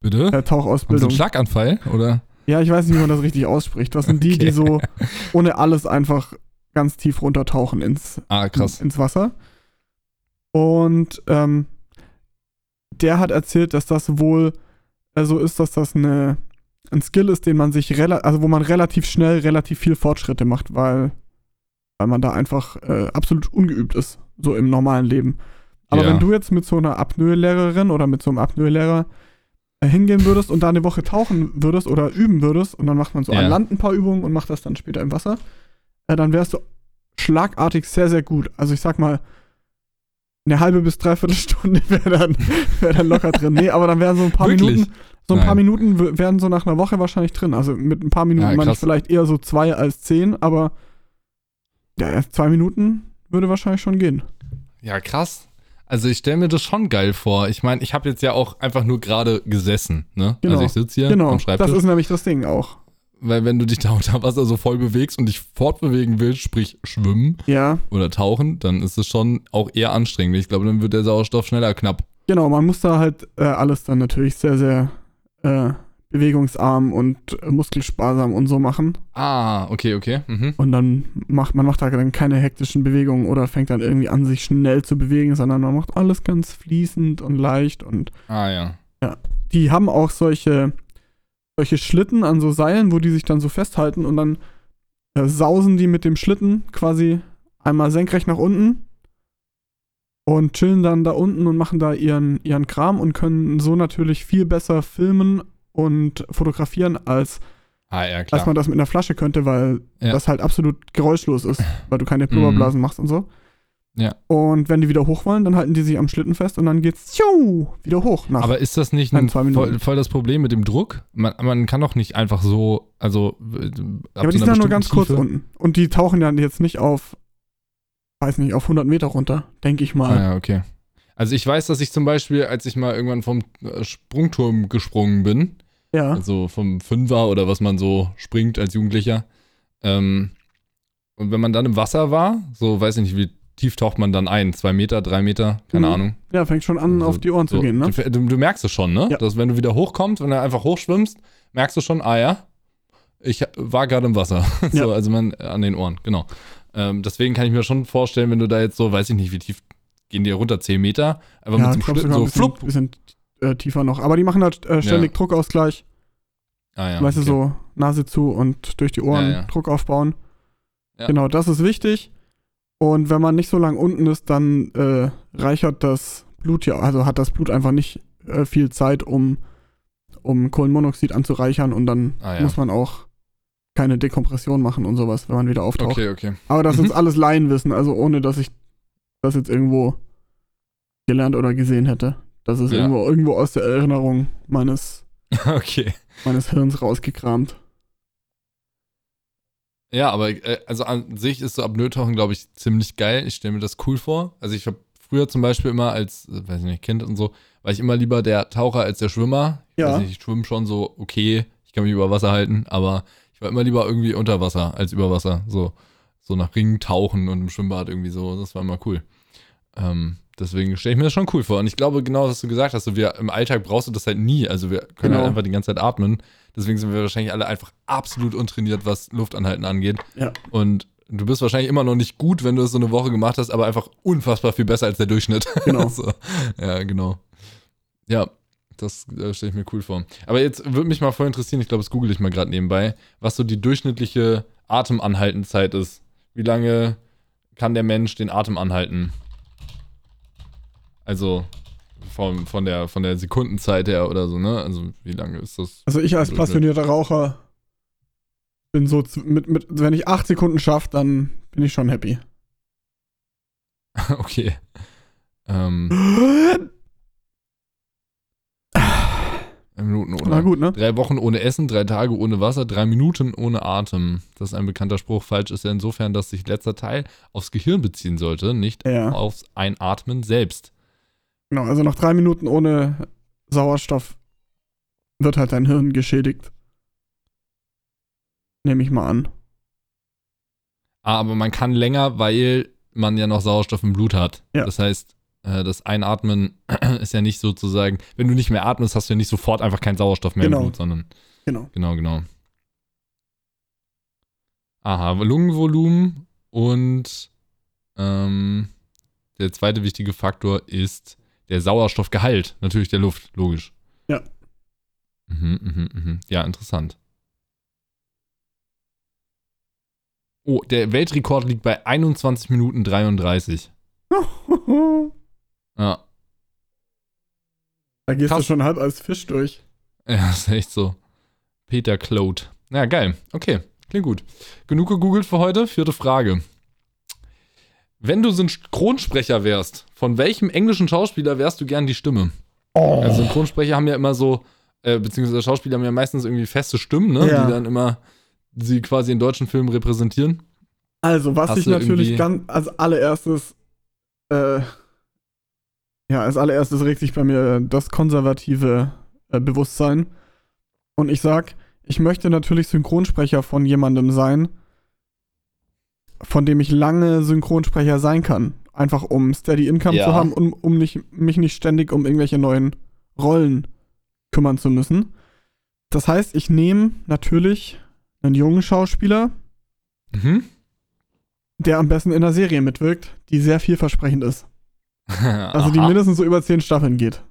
Bitte? äh, Haben Sie einen Tauchausbildung. Schlaganfall? Oder? Ja, ich weiß nicht, wie man das richtig ausspricht. Das sind die, die so <laughs> ohne alles einfach ganz tief runtertauchen ins, Ah, ins Wasser. Und ähm, der hat erzählt, dass das wohl äh, so ist, dass das eine, ein Skill ist, den man sich also wo man relativ schnell relativ viel Fortschritte macht, weil, weil man da einfach äh, absolut ungeübt ist, so im normalen Leben. Aber Ja. wenn du jetzt mit so einer Apnoe-Lehrerin oder mit so einem Apnoe-Lehrer äh, hingehen würdest und da eine Woche tauchen würdest oder üben würdest und dann macht man so Ja. an Land ein paar Übungen und macht das dann später im Wasser, äh, dann wärst du schlagartig sehr, sehr gut. Also ich sag mal, eine halbe bis dreiviertel <laughs> Stunde wäre dann, wär dann locker drin. Nee, aber dann wären so ein paar Wirklich? Minuten, so ein paar Nein. Minuten w- wären so nach einer Woche wahrscheinlich drin. Also mit ein paar Minuten Ja, meine ich vielleicht eher so zwei als zehn, aber ja, zwei Minuten würde wahrscheinlich schon gehen. Ja, krass. Also ich stelle mir das schon geil vor. Ich meine, ich habe jetzt ja auch einfach nur gerade gesessen, ne? Genau. Also ich sitze hier genau, am das Schreibtisch. ist nämlich das Ding auch. Weil wenn du dich da unter Wasser so voll bewegst und dich fortbewegen willst, sprich schwimmen Ja, oder tauchen, dann ist es schon auch eher anstrengend. Ich glaube, dann wird der Sauerstoff schneller knapp. genau, man muss da halt äh, alles dann natürlich sehr, sehr äh, bewegungsarm und äh, muskelsparsam und so machen. Ah, okay, okay. Mhm. Und dann macht man macht da dann keine hektischen Bewegungen oder fängt dann irgendwie an, sich schnell zu bewegen, sondern man macht alles ganz fließend und leicht. Und Ah, ja. die haben auch solche, solche Schlitten an so Seilen, wo die sich dann so festhalten und dann äh, sausen die mit dem Schlitten quasi einmal senkrecht nach unten und chillen dann da unten und machen da ihren, ihren Kram und können so natürlich viel besser filmen und fotografieren, als, Ah, ja, als man das mit einer Flasche könnte, weil Ja. das halt absolut geräuschlos ist, <laughs> weil du keine Blubberblasen machst und so. Ja. Und wenn die wieder hoch wollen, dann halten die sich am Schlitten fest und dann geht's tschu, wieder hoch. Nach. Aber ist das nicht ein, voll, voll das Problem mit dem Druck? Man, man kann doch nicht einfach so, also. äh, ja, aber die sind ja nur ganz kurz unten. Und die tauchen ja jetzt nicht auf, weiß nicht, auf 100 Meter runter, denke ich mal. Ah, ja, okay. Also ich weiß, dass ich zum Beispiel, als ich mal irgendwann vom äh, Sprungturm gesprungen bin, Ja. also vom Fünfer oder was man so springt als Jugendlicher, ähm, und wenn man dann im Wasser war, so weiß ich nicht, wie tief taucht man dann ein? Zwei Meter, drei Meter, keine Mhm. Ahnung. Ja, fängt schon an, So- auf die Ohren zu So, gehen, ne? du, du merkst es schon, ne? Ja. Dass wenn du wieder hochkommst, wenn du einfach hochschwimmst, merkst du schon, ah ja, ich war gerade im Wasser. <laughs> so, Ja. also man an den Ohren, genau. Ähm, deswegen kann ich mir schon vorstellen, wenn du da jetzt so, weiß ich nicht, wie tief gehen die runter, 10 Meter, aber ja, mit dem sogar so ein bisschen, flupp. bisschen äh, tiefer noch. Aber die machen halt äh, ständig Druckausgleich, Ah, ja, weißt okay. du, so Nase zu und durch die Ohren Ja, ja. Druck aufbauen. Ja. Genau, das ist wichtig. Und wenn man nicht so lang unten ist, dann äh, reichert das Blut ja, also hat das Blut einfach nicht äh, viel Zeit, um, um Kohlenmonoxid anzureichern und dann Ah, ja. muss man auch keine Dekompression machen und sowas, wenn man wieder auftaucht. Okay, okay. Aber das Mhm. ist alles Laienwissen, also ohne dass ich das jetzt irgendwo gelernt oder gesehen hätte. Das ist Ja. irgendwo, irgendwo aus der Erinnerung meines, <laughs> okay. meines Hirns rausgekramt. Ja, aber äh, also an sich ist so Apnoe-Tauchen, glaube ich, ziemlich geil. Ich stelle mir das cool vor. Also ich habe früher zum Beispiel immer als, äh, weiß ich nicht, Kind und so, war ich immer lieber der Taucher als der Schwimmer. Ja. nicht, ich schwimme schon so okay, ich kann mich über Wasser halten, aber ich war immer lieber irgendwie unter Wasser als über Wasser. So, so nach Ringen tauchen und im Schwimmbad irgendwie so, das war immer cool. Ähm, deswegen stelle ich mir das schon cool vor. Und ich glaube, genau, was du gesagt hast, so wir im Alltag brauchst du das halt nie. Also wir können Genau. halt einfach die ganze Zeit atmen. Deswegen sind wir wahrscheinlich alle einfach absolut untrainiert, was Luftanhalten angeht. Ja. Und du bist wahrscheinlich immer noch nicht gut, wenn du es so eine Woche gemacht hast, aber einfach unfassbar viel besser als der Durchschnitt. <laughs> Genau. so. Ja, genau. Ja, das äh, stelle ich mir cool vor. Aber jetzt würde mich mal voll interessieren, ich glaube, das google ich mal gerade nebenbei, was so die durchschnittliche Atemanhaltenzeit ist. Wie lange kann der Mensch den Atem anhalten? Also von, von, der, von der Sekundenzeit her oder so, ne? Also wie lange ist das? Also ich als passionierter Raucher bin so, mit, mit, wenn ich acht Sekunden schaffe, dann bin ich schon happy. <laughs> okay. Ähm, Minuten ohne. Na gut, ne? Drei Wochen ohne Essen, drei Tage ohne Wasser, drei Minuten ohne Atem. Das ist ein bekannter Spruch. Falsch ist er insofern, dass sich letzter Teil aufs Gehirn beziehen sollte, nicht Ja. aufs Einatmen selbst. Genau, also nach drei Minuten ohne Sauerstoff wird halt dein Hirn geschädigt. Nehme ich mal an. Ah, aber man kann länger, weil man ja noch Sauerstoff im Blut hat. Ja. Das heißt, äh, das Einatmen <clears throat> ist ja nicht sozusagen, wenn du nicht mehr atmest, hast du ja nicht sofort einfach keinen Sauerstoff mehr Genau. im Blut, sondern Genau. genau, genau. Aha, Lungenvolumen und ähm, der zweite wichtige Faktor ist der Sauerstoffgehalt, natürlich der Luft, logisch. Ja. Mhm, mhm, mhm. Ja, interessant. Oh, der Weltrekord liegt bei 21 Minuten 33. <laughs> Ja, da gehst Krass. du schon halb als Fisch durch. ja <laughs> ist echt so. Peter Claude. Ja, geil. Okay, klingt gut. Genug gegoogelt für heute. Vierte Frage. Wenn du Synchronsprecher wärst, von welchem englischen Schauspieler wärst du gern die Stimme? Oh. Also Synchronsprecher haben ja immer so, äh, beziehungsweise Schauspieler haben ja meistens irgendwie feste Stimmen, ne? Ja. Die dann immer sie quasi in deutschen Filmen repräsentieren. Also, was Hast ich natürlich ganz als allererstes, äh, ja, als allererstes regt sich bei mir das konservative äh, Bewusstsein. Und ich sag, ich möchte natürlich Synchronsprecher von jemandem sein, von dem ich lange Synchronsprecher sein kann. Einfach um Steady Income Ja. zu haben und um nicht, mich nicht ständig um irgendwelche neuen Rollen kümmern zu müssen. Das heißt, ich nehme natürlich einen jungen Schauspieler, Mhm. der am besten in der Serie mitwirkt, die sehr vielversprechend ist. <laughs> Also die mindestens so über zehn Staffeln geht.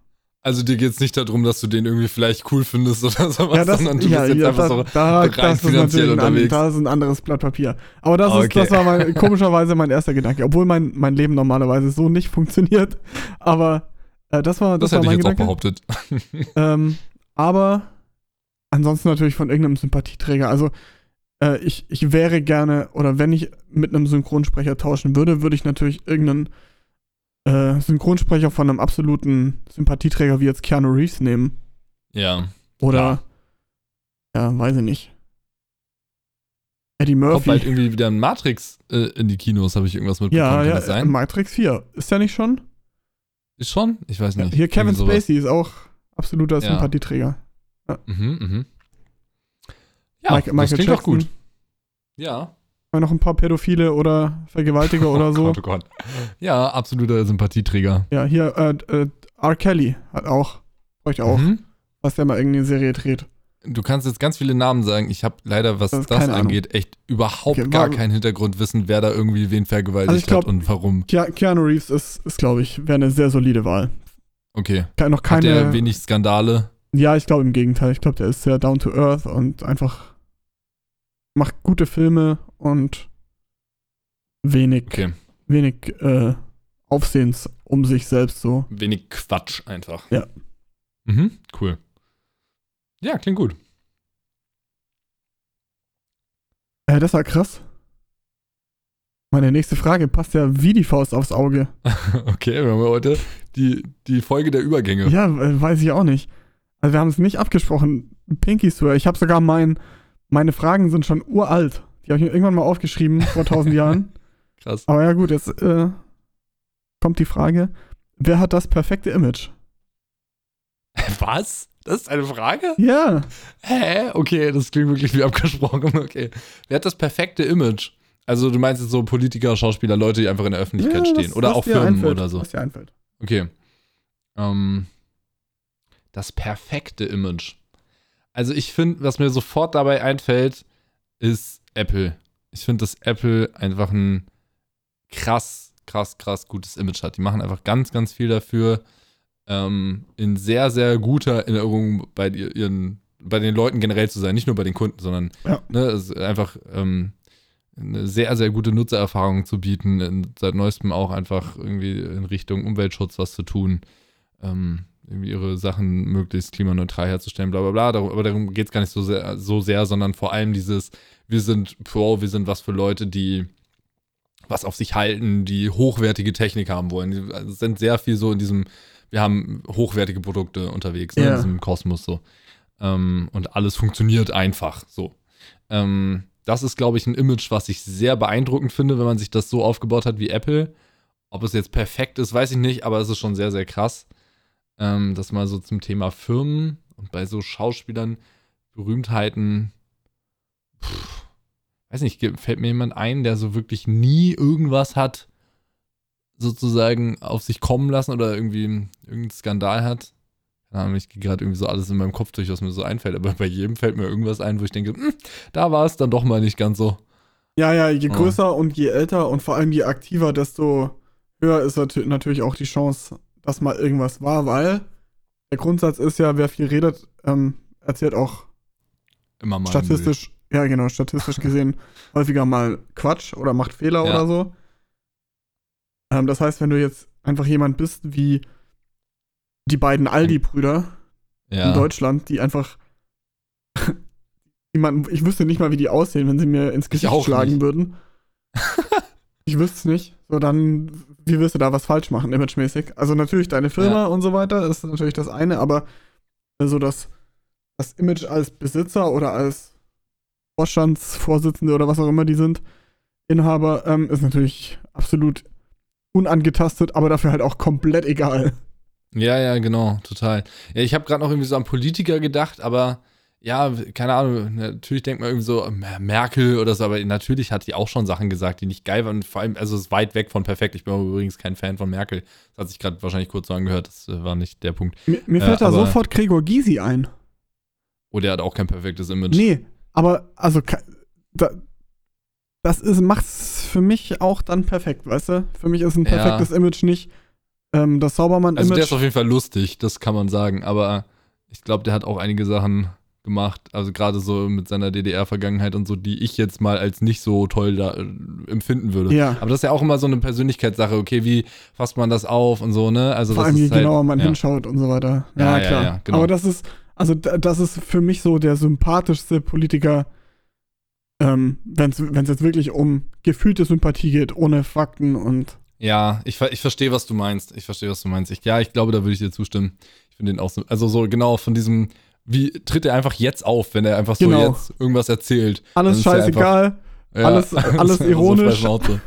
Also dir geht es nicht darum, dass du den irgendwie vielleicht cool findest oder <laughs> sowas, ja, das, sondern du ja, bist jetzt ja, einfach da, so da, rein das ist finanziell ein, an- unterwegs. das ist ein anderes Blatt Papier. Aber das, ist, Okay. das war mein, <laughs> komischerweise mein erster Gedanke, obwohl mein, mein Leben normalerweise so nicht funktioniert. Aber äh, das war, das Das, war hätte ich mein jetzt auch Gedanke. behauptet. <laughs> Ähm, aber ansonsten natürlich von irgendeinem Sympathieträger. Also äh, ich, ich wäre gerne, oder wenn ich mit einem Synchronsprecher tauschen würde, würde ich natürlich irgendeinen äh, Synchronsprecher von einem absoluten Sympathieträger wie jetzt Keanu Reeves nehmen. Ja. Oder, ja, weiß ich nicht. Eddie Kommt Murphy. bald irgendwie wieder ein Matrix äh, in die Kinos, habe ich irgendwas mitbekommen. ja, ja, das äh, sein? Matrix 4. Ist der nicht schon? Ist schon? Ich weiß Ja, nicht. hier Kevin. Spacey ist auch absoluter Ja. Sympathieträger. Mhm, mhm. Ja, Mike- das Michael klingt doch Jackson. gut. Ja. Noch ein paar Pädophile oder Vergewaltiger oder oh so. Gott, oh Gott. Ja, absoluter Sympathieträger. Ja, hier, äh, äh, R. Kelly hat auch, bräuchte auch, Mhm. was der mal irgendeine Serie dreht. Du kannst jetzt ganz viele Namen sagen. Ich habe leider, was Das das, keine Ahnung. angeht, echt überhaupt Okay, gar kein Hintergrundwissen, wer da irgendwie wen vergewaltigt Also glaub- hat und warum. Ke Keanu Reeves ist, ist glaube ich, wäre eine sehr solide Wahl. Okay. Ke noch Hat der keine. wenig Skandale? Ja, ich glaube im Gegenteil. Ich glaube, der ist sehr down to earth und einfach macht gute Filme und wenig, Okay. wenig äh, Aufsehens um sich selbst so. Wenig Quatsch einfach. Ja. Mhm, cool. Ja, klingt gut. Äh, das war krass. Meine nächste Frage passt ja wie die Faust aufs Auge. <laughs> Okay, wir haben heute die, die Folge der Übergänge. Ja, weiß ich auch nicht. Also wir haben es nicht abgesprochen. Pinky Swear. Ich habe sogar mein, meine Fragen sind schon uralt. Die habe ich mir irgendwann mal aufgeschrieben vor tausend Jahren. <laughs> Krass. Aber ja gut, jetzt äh, kommt die Frage: Wer hat das perfekte Image? <laughs> Was? Das ist eine Frage? Ja, Hä? Okay, das klingt wirklich wie abgesprochen. Okay. Wer hat das perfekte Image? Also du meinst jetzt so Politiker, Schauspieler, Leute, die einfach in der Öffentlichkeit ja, stehen. was- Oder was auch Firmen einfällt, oder so. Was dir einfällt. Okay. Ähm, das perfekte Image. Also ich finde, was mir sofort dabei einfällt, ist Apple. Ich finde, dass Apple einfach ein krass, krass, krass gutes Image hat. Die machen einfach ganz, ganz viel dafür, ähm, in sehr, sehr guter Erinnerung bei ihr- ihren, bei den Leuten generell zu sein. Nicht nur bei den Kunden, sondern Ja. ne, einfach ähm, eine sehr, sehr gute Nutzererfahrung zu bieten. Seit neuestem auch einfach irgendwie in Richtung Umweltschutz was zu tun. Ähm, irgendwie ihre Sachen möglichst klimaneutral herzustellen, bla bla bla. Aber darum geht es gar nicht so sehr, so sehr, sondern vor allem dieses, wir sind Pro, wir sind was für Leute, die, was auf sich halten, die hochwertige Technik haben wollen. Die also sind sehr viel so in diesem, wir haben hochwertige Produkte unterwegs, ne, Ja. in diesem Kosmos so. Ähm, und alles funktioniert einfach so. Ähm, das ist, glaube ich, ein Image, was ich sehr beeindruckend finde, wenn man sich das so aufgebaut hat wie Apple. Ob es jetzt perfekt ist, weiß ich nicht, aber es ist schon sehr, sehr krass. Ähm, das mal so zum Thema Firmen und bei so Schauspielern, Berühmtheiten. Pff, weiß nicht, fällt mir jemand ein, der so wirklich nie irgendwas hat, sozusagen auf sich kommen lassen oder irgendwie irgendeinen Skandal hat? Keine Ahnung, ich gehe gerade irgendwie so alles in meinem Kopf durch, was mir so einfällt, aber bei jedem fällt mir irgendwas ein, wo ich denke, hm, da war es dann doch mal nicht ganz so. Ja, ja, je größer und je älter und vor allem je aktiver, desto höher ist natü- natürlich auch die Chance, dass mal irgendwas war, weil der Grundsatz ist ja, wer viel redet, ähm, erzählt auch Immer mal. statistisch, ja genau, statistisch <laughs> gesehen häufiger mal Quatsch oder macht Fehler Ja. oder so. Ähm, das heißt, wenn du jetzt einfach jemand bist wie die beiden Aldi-Brüder ja. in Deutschland, die einfach <laughs> man, ich wüsste nicht mal, wie die aussehen, wenn sie mir ins Gesicht schlagen nicht. würden. <laughs> ich wüsste es nicht. So, dann, wie wirst du da was falsch machen, imagemäßig? Also natürlich deine Firma Ja. und so weiter ist natürlich das eine, aber so das, das Image als Besitzer oder als Vorstandsvorsitzende oder was auch immer die sind, Inhaber, ähm, ist natürlich absolut unangetastet, aber dafür halt auch komplett egal. Ja, ja, genau, total. Ja, ich habe gerade noch irgendwie so an Politiker gedacht, aber ja, keine Ahnung, natürlich denkt man irgendwie so, Mer- Merkel oder so, aber natürlich hat die auch schon Sachen gesagt, die nicht geil waren. Vor allem, also es ist weit weg von perfekt. Ich bin übrigens kein Fan von Merkel. Das hat sich gerade wahrscheinlich kurz so angehört, das äh, war nicht der Punkt. Mir, mir Äh, fällt da aber- sofort Gregor Gysi ein. Oh, der hat auch kein perfektes Image. Nee, aber also da, das ist macht's für mich auch dann perfekt, weißt du? Für mich ist ein Ja. perfektes Image nicht ähm, das Saubermann-Image. Also der ist auf jeden Fall lustig, das kann man sagen, aber ich glaube, der hat auch einige Sachen gemacht, also gerade so mit seiner DDR-Vergangenheit und so, die ich jetzt mal als nicht so toll da, äh, empfinden würde. ja, Aber das ist ja auch immer so eine Persönlichkeitssache, okay, wie fasst man das auf und so, ne? Also vor allem je ist halt, genauer man ja. hinschaut und so weiter. Ja, Ja, ja, klar. ja, genau. Aber das ist, also da- das ist für mich so der sympathischste Politiker, ähm, wenn es jetzt wirklich um gefühlte Sympathie geht, ohne Fakten und Ja, ich, ich verstehe, was du meinst. Ich verstehe, was du meinst. Ich, ja, ich glaube, da würde ich dir zustimmen. Ich finde den auch so, also so genau von diesem, wie tritt er einfach jetzt auf, wenn er einfach so Genau. jetzt irgendwas erzählt. alles scheißegal Ja, Alles- <laughs> alles so ironisch. Schnauze.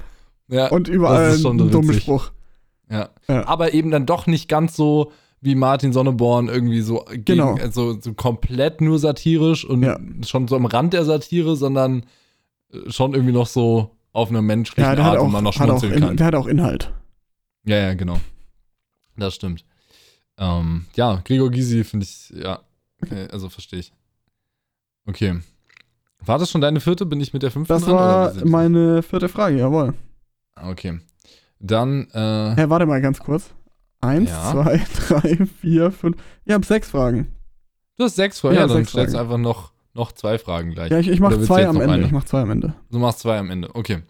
Ja, und überall ein dummer. Spruch. Ja. Ja. Aber eben dann doch nicht ganz so wie Martin Sonneborn irgendwie so gegen, Genau. also so komplett nur satirisch und Ja. schon so am Rand der Satire, sondern äh, schon irgendwie noch so auf einer menschlichen Ja, der Art, wo man noch hat auch, schmunzeln kann. der hat auch Inhalt. Ja, ja, genau. Das stimmt. Ähm, ja, Gregor Gysi finde ich, ja, okay, also verstehe ich. Okay. War das schon deine vierte? Bin ich mit der fünften Das war wir? meine vierte Frage, jawohl. Ah, Okay. Dann, äh, Hä, warte mal ganz kurz. Eins, Ja. zwei, <laughs> drei, vier, fünf. Ihr habt sechs Fragen. du hast sechs Fragen. Ja, Ja, dann stellst du einfach noch, noch zwei Fragen gleich. Ja, ich, ich Oder mach willst du zwei am Ende. eine? Ich mach zwei am Ende. Du machst zwei am Ende. Okay.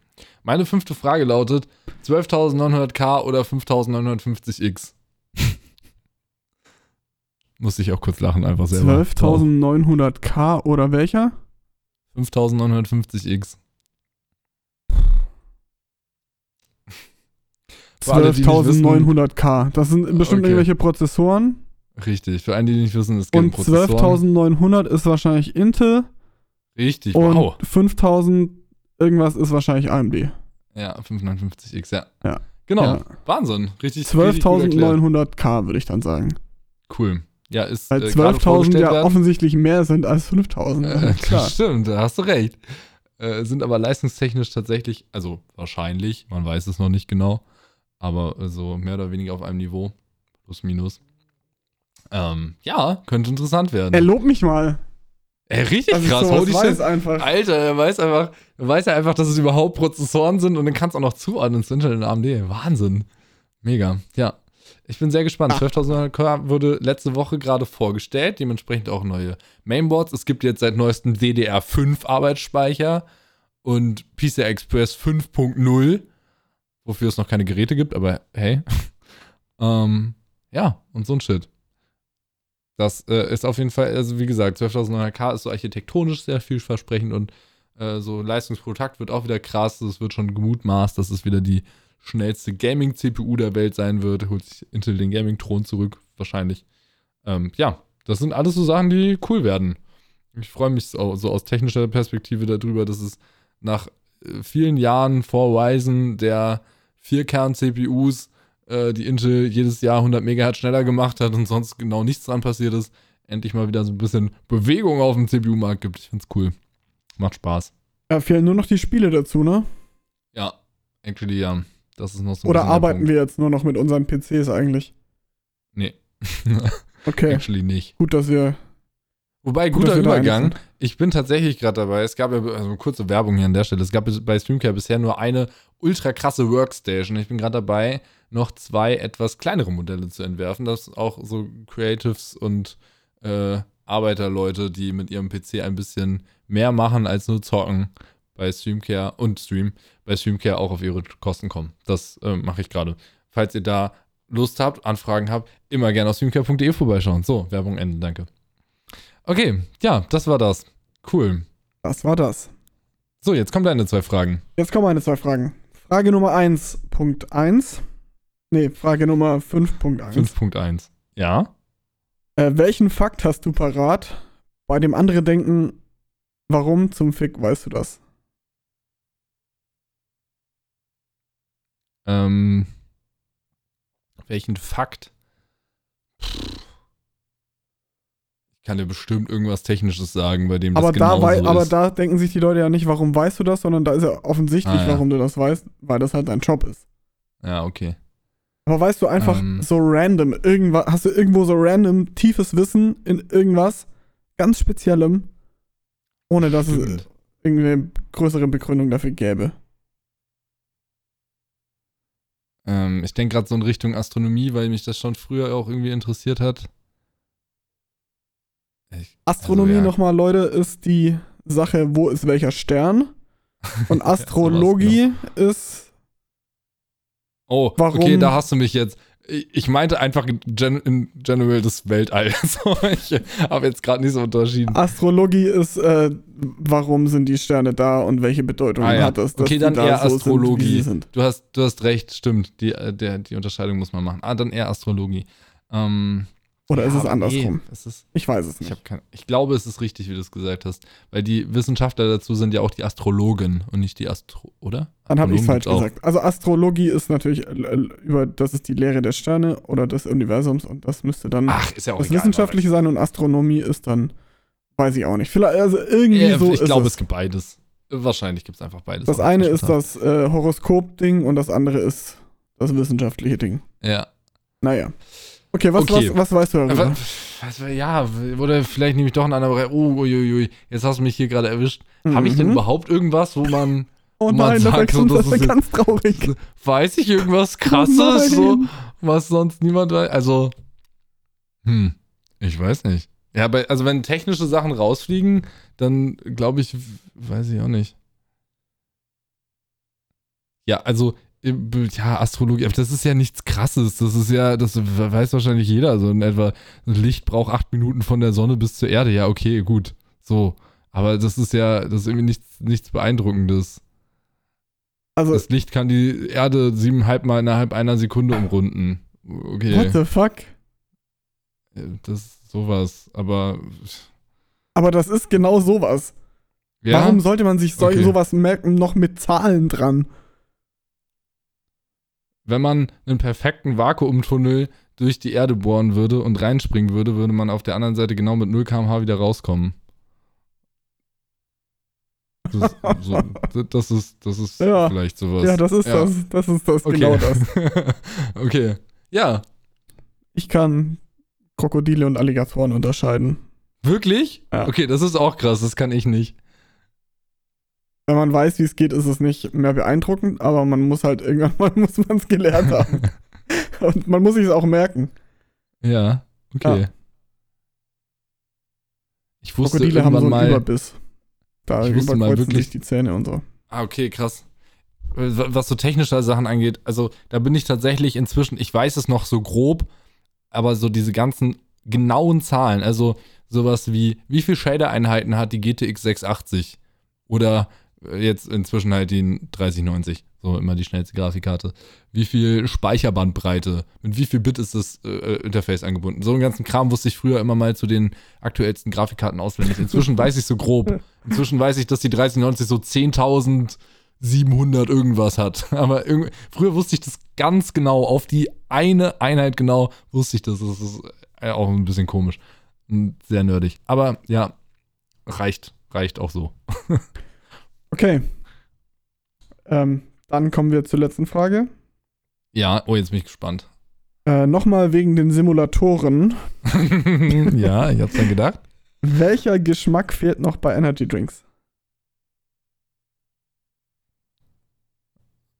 Meine fünfte Frage lautet: 12.900k oder 5.950x? <laughs> Musste ich auch kurz lachen, einfach selber. 12.900k oder welcher? 5.950x. Für alle, die nicht wissen- 12.900k. Das sind bestimmt Okay. irgendwelche Prozessoren. Richtig, für einen, die nicht wissen, es geht um Und Prozessoren. 12.900 ist wahrscheinlich Intel. Richtig, Und wow. 5.000 irgendwas ist wahrscheinlich AMD. Ja, 550x, ja. Ja. Genau, Ja. Wahnsinn. Richtig, richtig gut erklärt. 12.900k würde ich dann sagen. Cool. Ja, ist Weil äh, gerade 12.000 vorgestellt ja werden. offensichtlich mehr sind als 5.000. Äh, <laughs> klar. Stimmt, da hast du recht. Äh, sind aber leistungstechnisch tatsächlich, also wahrscheinlich, man weiß es noch nicht genau, aber äh, so mehr oder weniger auf einem Niveau. Plus, minus. Ähm, ja, könnte interessant werden. Er lobt mich mal. Ey, richtig ich krass, holy weiß shit. einfach. Alter, er weiß einfach, er weiß ja einfach, dass es überhaupt Prozessoren sind und dann kannst du auch noch zuordnen zu Intel und AMD. Wahnsinn. Mega. Ja. Ich bin sehr gespannt. Ah. 12.900K wurde letzte Woche gerade vorgestellt, dementsprechend auch neue Mainboards. Es gibt jetzt seit neuestem DDR5 Arbeitsspeicher und PCI Express 5.0, wofür es noch keine Geräte gibt, aber hey. <laughs> ähm, ja, und so ein Shit. Das äh, ist auf jeden Fall, also wie gesagt, 12.900K ist so architektonisch sehr vielversprechend und Äh, so Leistungs wird auch wieder krass. Es wird schon gemutmaßt, dass es wieder die schnellste Gaming-CPU der Welt sein wird. Holt sich Intel den Gaming-Thron zurück, wahrscheinlich. Ähm, ja, das sind alles so Sachen, die cool werden. Ich freue mich so, so aus technischer Perspektive darüber, dass es nach äh, vielen Jahren vor Ryzen der Vierkern-CPUs, äh, die Intel jedes Jahr 100 MHz schneller gemacht hat und sonst genau nichts dran passiert ist, endlich mal wieder so ein bisschen Bewegung auf dem CPU-Markt gibt. Ich find's cool. Macht Spaß. Ja, fehlen nur noch die Spiele dazu, ne? Ja, actually, ja. Das ist noch so Oder arbeiten wir jetzt nur noch mit unseren PCs eigentlich? Nee. <laughs> Okay, actually nicht. gut, dass wir. Wobei, Gut, guter Übergang. Ich bin tatsächlich gerade dabei. Es gab ja, also kurze Werbung hier an der Stelle. Es gab bei Streamcare bisher nur eine ultra krasse Workstation. Ich bin gerade dabei, noch zwei etwas kleinere Modelle zu entwerfen, dass auch so Creatives und äh, Arbeiterleute, die mit ihrem PC ein bisschen mehr machen als nur zocken, bei Streamcare und Stream, bei Streamcare auch auf ihre Kosten kommen. Das äh, mache ich gerade. Falls ihr da Lust habt, Anfragen habt, immer gerne auf streamcare.de vorbeischauen. So, Werbung Ende, danke. Okay, ja, das war das. Cool. Das war das. So, jetzt kommen deine zwei Fragen. Jetzt kommen meine zwei Fragen. Frage Nummer 1.1. Nee, Frage Nummer 5.1. 5.1. Ja? Äh, welchen Fakt hast du parat, bei dem andere denken, warum zum Fick weißt du das? Ähm, welchen Fakt? Kann dir bestimmt irgendwas Technisches sagen, bei dem das Aber da, genauso wei- ist. aber da denken sich die Leute ja nicht, warum weißt du das, sondern da ist ja offensichtlich, Ah, ja. warum du das weißt, weil das halt dein Job ist. ja, okay. Aber weißt du einfach Ähm. so random, irgendwas, hast du irgendwo so random tiefes Wissen in irgendwas ganz Speziellem, ohne dass es Stimmt. irgendeine größere Begründung dafür gäbe? Ähm, ich denke gerade so in Richtung Astronomie, weil mich das schon früher auch irgendwie interessiert hat. Ich, Astronomie Also, ja. nochmal, Leute, ist die Sache, wo ist welcher Stern? <laughs> Und Astrologie ist. Oh, Warum- okay, da hast du mich jetzt. Ich meinte einfach in, gen in general das Weltall. <laughs> So, ich habe jetzt gerade nicht so unterschieden. Astrologie ist, äh, warum sind die Sterne da und welche Bedeutung Ah, ja. hat es, dass Okay, die dann da eher so Astrologie. sind. Du hast, du hast recht, stimmt. Die, äh, der, die Unterscheidung muss man machen. Ah, dann eher Astrologie. Ähm, Oder ist ja, es aber andersrum? Nee, es ist, Ich weiß es ich, nicht. hab kein, ich glaube, es ist richtig, wie du es gesagt hast. Weil die Wissenschaftler dazu sind ja auch die Astrologen und nicht die Astro, oder? Dann habe ich Astronomen falsch gesagt. Also Astrologie ist natürlich äh, über, das ist die Lehre der Sterne oder des Universums und das müsste dann Ach, ist ja auch das egal, Wissenschaftliche sein und Astronomie ist dann, weiß ich auch nicht. Vielleicht, also irgendwie Ja, so ich ist glaube, es. es gibt beides. Wahrscheinlich gibt es einfach beides. Das eine ist das äh, Horoskop-Ding und das andere ist das wissenschaftliche Ding. Ja. Naja. Okay, was, Okay. Was, was weißt du darüber? Aber, was, ja, oder vielleicht nehme ich doch einen anderen. Oh, uiuiui, jetzt hast du mich hier gerade erwischt. Habe ich denn Mhm. überhaupt irgendwas, wo man, <laughs> Oh man nein, das sagt, so, das ist ganz traurig. <laughs> weiß ich irgendwas Oh krasses, so, nein. was sonst niemand weiß? Also, hm, ich weiß nicht. Ja, bei, also wenn technische Sachen rausfliegen, dann glaube ich, weiß ich auch nicht. Ja, also, ja, Astrologie, das ist ja nichts krasses. Das ist ja, das weiß wahrscheinlich jeder. So in etwa, Licht braucht acht Minuten von der Sonne bis zur Erde. Ja, okay, gut. So. Aber das ist ja, das ist irgendwie nichts, nichts Beeindruckendes. Also, Das Licht kann die Erde siebeneinhalb Mal innerhalb einer Sekunde umrunden. Okay. what the fuck? Das ist sowas, aber. Aber das ist genau sowas. Ja, Warum sollte man sich so, Okay. sowas merken, noch mit Zahlen dran? Wenn man einen perfekten Vakuumtunnel durch die Erde bohren würde und reinspringen würde, würde man auf der anderen Seite genau mit 0 km/h wieder rauskommen. Das, ist so, <laughs> das ist, das ist Ja. vielleicht sowas. Ja, das ist Ja. das. Das ist das, Okay. genau das. <laughs> okay. Ja. Ich kann Krokodile und Alligatoren unterscheiden. Wirklich? Ja. Okay, das ist auch krass, das kann ich nicht. Wenn man weiß, wie es geht, ist es nicht mehr beeindruckend, aber man muss halt <laughs> irgendwann mal muss man es gelernt haben. <laughs> Und man muss sich es auch merken. Ja, okay. Ja. Ich wusste Krokodile haben so einen mal. Überbiss. Da Ich wusste mal wirklich- sich die Zähne und so. Ah, okay, krass. Äh, Was so technische Sachen angeht, also da bin ich tatsächlich inzwischen, ich weiß es noch so grob, aber so diese ganzen genauen Zahlen, also sowas wie, wie viel Shader-Einheiten hat die GTX 680? Oder jetzt inzwischen halt die 3090. So immer die schnellste Grafikkarte. Wie viel Speicherbandbreite? Mit wie viel Bit ist das äh, Interface angebunden? So einen ganzen Kram wusste ich früher immer mal zu den aktuellsten Grafikkarten auswendig. Inzwischen weiß ich so grob. Inzwischen weiß ich, dass die 3090 so 10.700 irgendwas hat. <laughs> Aber früher wusste ich das ganz genau. Auf die eine Einheit genau wusste ich das. Das ist äh, auch ein bisschen komisch. Und Sehr nerdig. Aber ja, reicht. Reicht auch so. <laughs> Okay. Ähm, dann kommen wir zur letzten Frage. Ja, oh, jetzt bin ich gespannt. Äh, Nochmal wegen den Simulatoren. <laughs> ja, ich hab's dann gedacht. Welcher Geschmack fehlt noch bei Energy Drinks?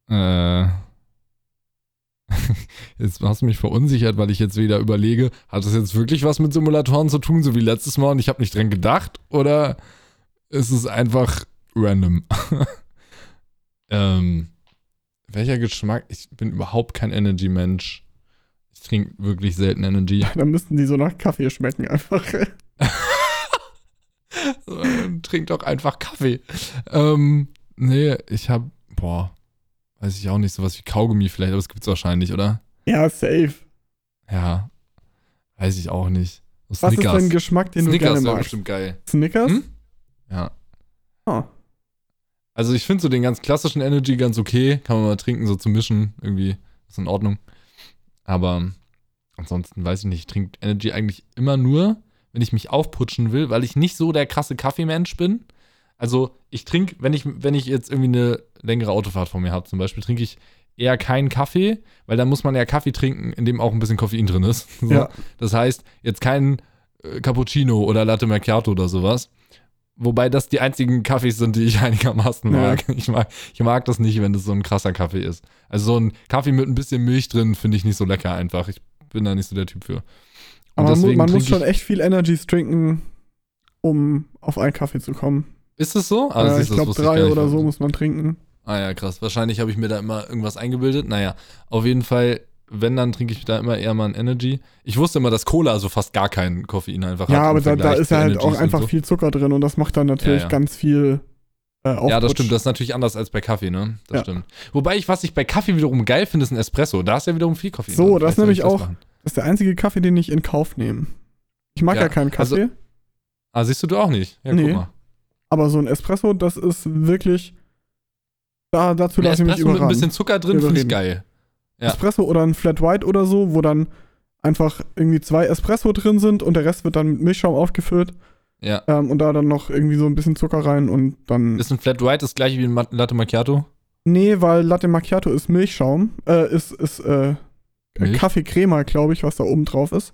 Äh. <laughs> Jetzt hast du mich verunsichert, weil ich jetzt wieder überlege, hat das jetzt wirklich was mit Simulatoren zu tun, so wie letztes Mal und ich habe nicht dran gedacht? Oder ist es einfach random? <laughs> ähm, welcher Geschmack? Ich bin überhaupt kein Energy-Mensch. Ich trinke wirklich selten Energy. <laughs> Dann müssten die so nach Kaffee schmecken einfach. <laughs> Trink doch einfach Kaffee. Ähm, nee, ich hab, boah, weiß ich auch nicht, sowas wie Kaugummi vielleicht, aber es gibt's wahrscheinlich, oder? ja, safe. Ja, weiß ich auch nicht. So Was ist dein Geschmack, den Snickers du gerne magst? bestimmt geil. Snickers? Hm? Ja. Ah. Also ich finde so den ganz klassischen Energy ganz okay. Kann man mal trinken, so zu mischen. Irgendwie ist in Ordnung. Aber ansonsten weiß ich nicht. Ich trinke Energy eigentlich immer nur, wenn ich mich aufputschen will, weil ich nicht so der krasse Kaffeemensch bin. Also ich trinke, wenn ich, wenn ich jetzt irgendwie eine längere Autofahrt vor mir habe zum Beispiel, trinke ich eher keinen Kaffee, weil da muss man ja Kaffee trinken, in dem auch ein bisschen Koffein drin ist. <laughs> So. Ja. Das heißt, jetzt kein äh, Cappuccino oder Latte Macchiato oder sowas. Wobei das die einzigen Kaffees sind, die ich <laughs> einigermaßen Ja. mag. Ich mag. Ich mag das nicht, wenn das so ein krasser Kaffee ist. Also so ein Kaffee mit ein bisschen Milch drin finde ich nicht so lecker einfach. Ich bin da nicht so der Typ für. Und Aber man, man muss schon echt viel Energies trinken, um auf einen Kaffee zu kommen. Ist es so? Äh, siehst ich glaube, drei nicht. oder so muss man trinken. Ah ja, krass. Wahrscheinlich habe ich mir da immer irgendwas eingebildet. Naja, auf jeden Fall, wenn, dann trinke ich da immer eher mal ein Energy. Ich wusste immer, dass Cola so fast gar kein Koffein einfach Ja, hat. im aber da, da ist ja halt auch einfach so. viel Zucker drin und das macht dann natürlich Ja, ja. ganz viel äh, Ja, das stimmt. Das ist natürlich anders als bei Kaffee, ne? Das Ja. stimmt. Wobei ich, was ich bei Kaffee wiederum geil finde, ist ein Espresso. Da ist ja wiederum viel Koffein. So, drin. das soll nämlich ich auch. Das ist der einzige Kaffee, den ich in Kauf nehme. Ich mag ja, Ja, keinen also- Kaffee, Ah, siehst du du auch nicht? Ja, Nee. guck mal. aber so ein Espresso, das ist wirklich. Da, dazu lasse ich mich Espresso mit ein bisschen Zucker drin finde ich geil. Ja. Espresso oder ein Flat White oder so, wo dann einfach irgendwie zwei Espresso drin sind und der Rest wird dann mit Milchschaum aufgefüllt Ja. ähm, und da dann noch irgendwie so ein bisschen Zucker rein und dann. Ist ein Flat White das gleiche wie ein Latte Macchiato? nee, weil Latte Macchiato ist Milchschaum, äh, ist, ist äh, Milch? Kaffeecrema, glaube ich, was da oben drauf ist.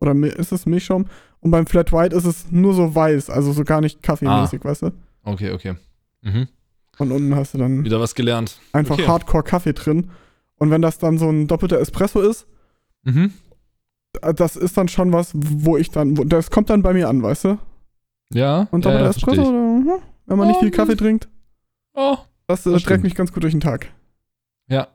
Oder ist es Milchschaum? Und beim Flat White ist es nur so weiß, also so gar nicht kaffeemäßig, Ah. weißt du? Okay, okay. Mhm. Und unten hast du dann Wieder was gelernt. einfach okay. Hardcore-Kaffee drin. Und wenn das dann so ein doppelter Espresso ist, Mhm. äh, das ist dann schon was, wo ich dann, wo, das kommt dann bei mir an, weißt du? Ja. Und ja, doppelter ja, Espresso, oder, hm, wenn man nicht Oh, viel Kaffee trinkt, Oh, das, äh, Das trägt mich ganz gut durch den Tag. Ja.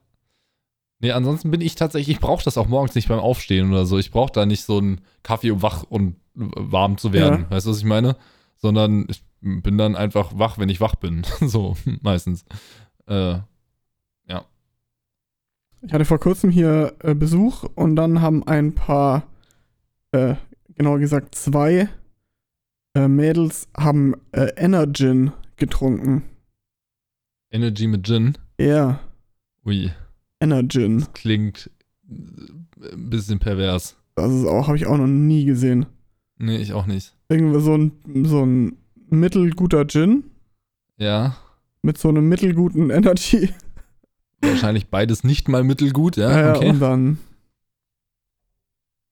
Nee, ansonsten bin ich tatsächlich, ich brauche das auch morgens nicht beim Aufstehen oder so. Ich brauche da nicht so einen Kaffee, um wach und warm zu werden. Weißt du, was ich meine? Sondern ich bin dann einfach wach, wenn ich wach bin. <laughs> so, meistens. Äh, Ich hatte vor kurzem hier äh, Besuch und dann haben ein paar, äh, genauer gesagt zwei äh, Mädels haben äh, Energin getrunken. Energy mit Gin. Ja, Ui, Energin. klingt äh, ein bisschen pervers. Das ist auch, habe ich auch noch nie gesehen. Nee, ich auch nicht. Irgendwie so ein, so ein mittelguter Gin Ja, mit so einem mittelguten Energy. <laughs> wahrscheinlich beides nicht mal mittelgut, ja, Ja, okay. Und dann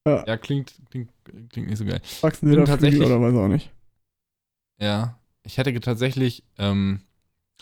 Ja, klingt, klingt, klingt nicht so geil. wachsen sie da tatsächlich- oder weiß auch nicht. Ja, ich hätte tatsächlich, ähm,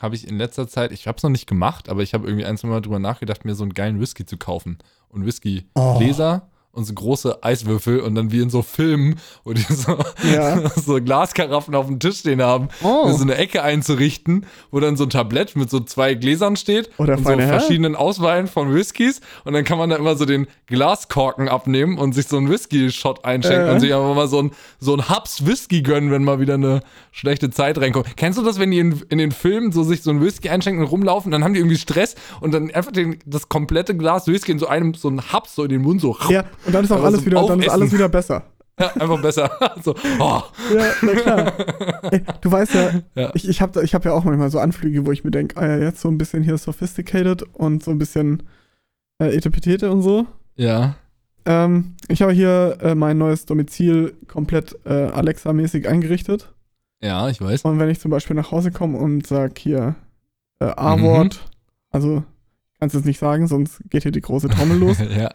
habe ich in letzter Zeit, ich habe es noch nicht gemacht, aber ich habe irgendwie ein, zwei Mal drüber nachgedacht, mir so einen geilen Whisky zu kaufen. Und Whisky-Gläser und so große Eiswürfel und dann wie in so Filmen, wo die so, Ja. <laughs> so Glaskaraffen auf dem Tisch stehen haben, Oh. so eine Ecke einzurichten, wo dann so ein Tablett mit so zwei Gläsern steht Oh, der und so Herr. verschiedenen Auswahlen von Whiskys und dann kann man da immer so den Glaskorken abnehmen und sich so einen Whisky-Shot einschenken Äh. und sich einfach mal so ein, so ein Hubs Whisky gönnen, wenn mal wieder eine schlechte Zeit reinkommt. Kennst du das, wenn die in, in den Filmen so sich so einen Whisky einschenken und rumlaufen, dann haben die irgendwie Stress und dann einfach den, das komplette Glas Whisky in so einem, so einen Hubs so in den Mund so, Ja, und dann ist auch alles wieder, dann ist alles wieder besser. ja, einfach besser. <laughs> so, oh. Ja, na klar. <laughs> Ey, du weißt ja, Ja. ich, ich habe ich hab ja auch manchmal so Anflüge, wo ich mir denke, ah ja, jetzt so ein bisschen hier sophisticated und so ein bisschen äh, Etepetete und so. Ja. Ähm, ich habe hier äh, mein neues Domizil komplett äh, Alexa-mäßig eingerichtet. Ja, ich weiß. Und wenn ich zum Beispiel nach Hause komme und sag hier äh, A-Wort, also kannst du es nicht sagen, sonst geht hier die große Trommel los. <laughs> ja.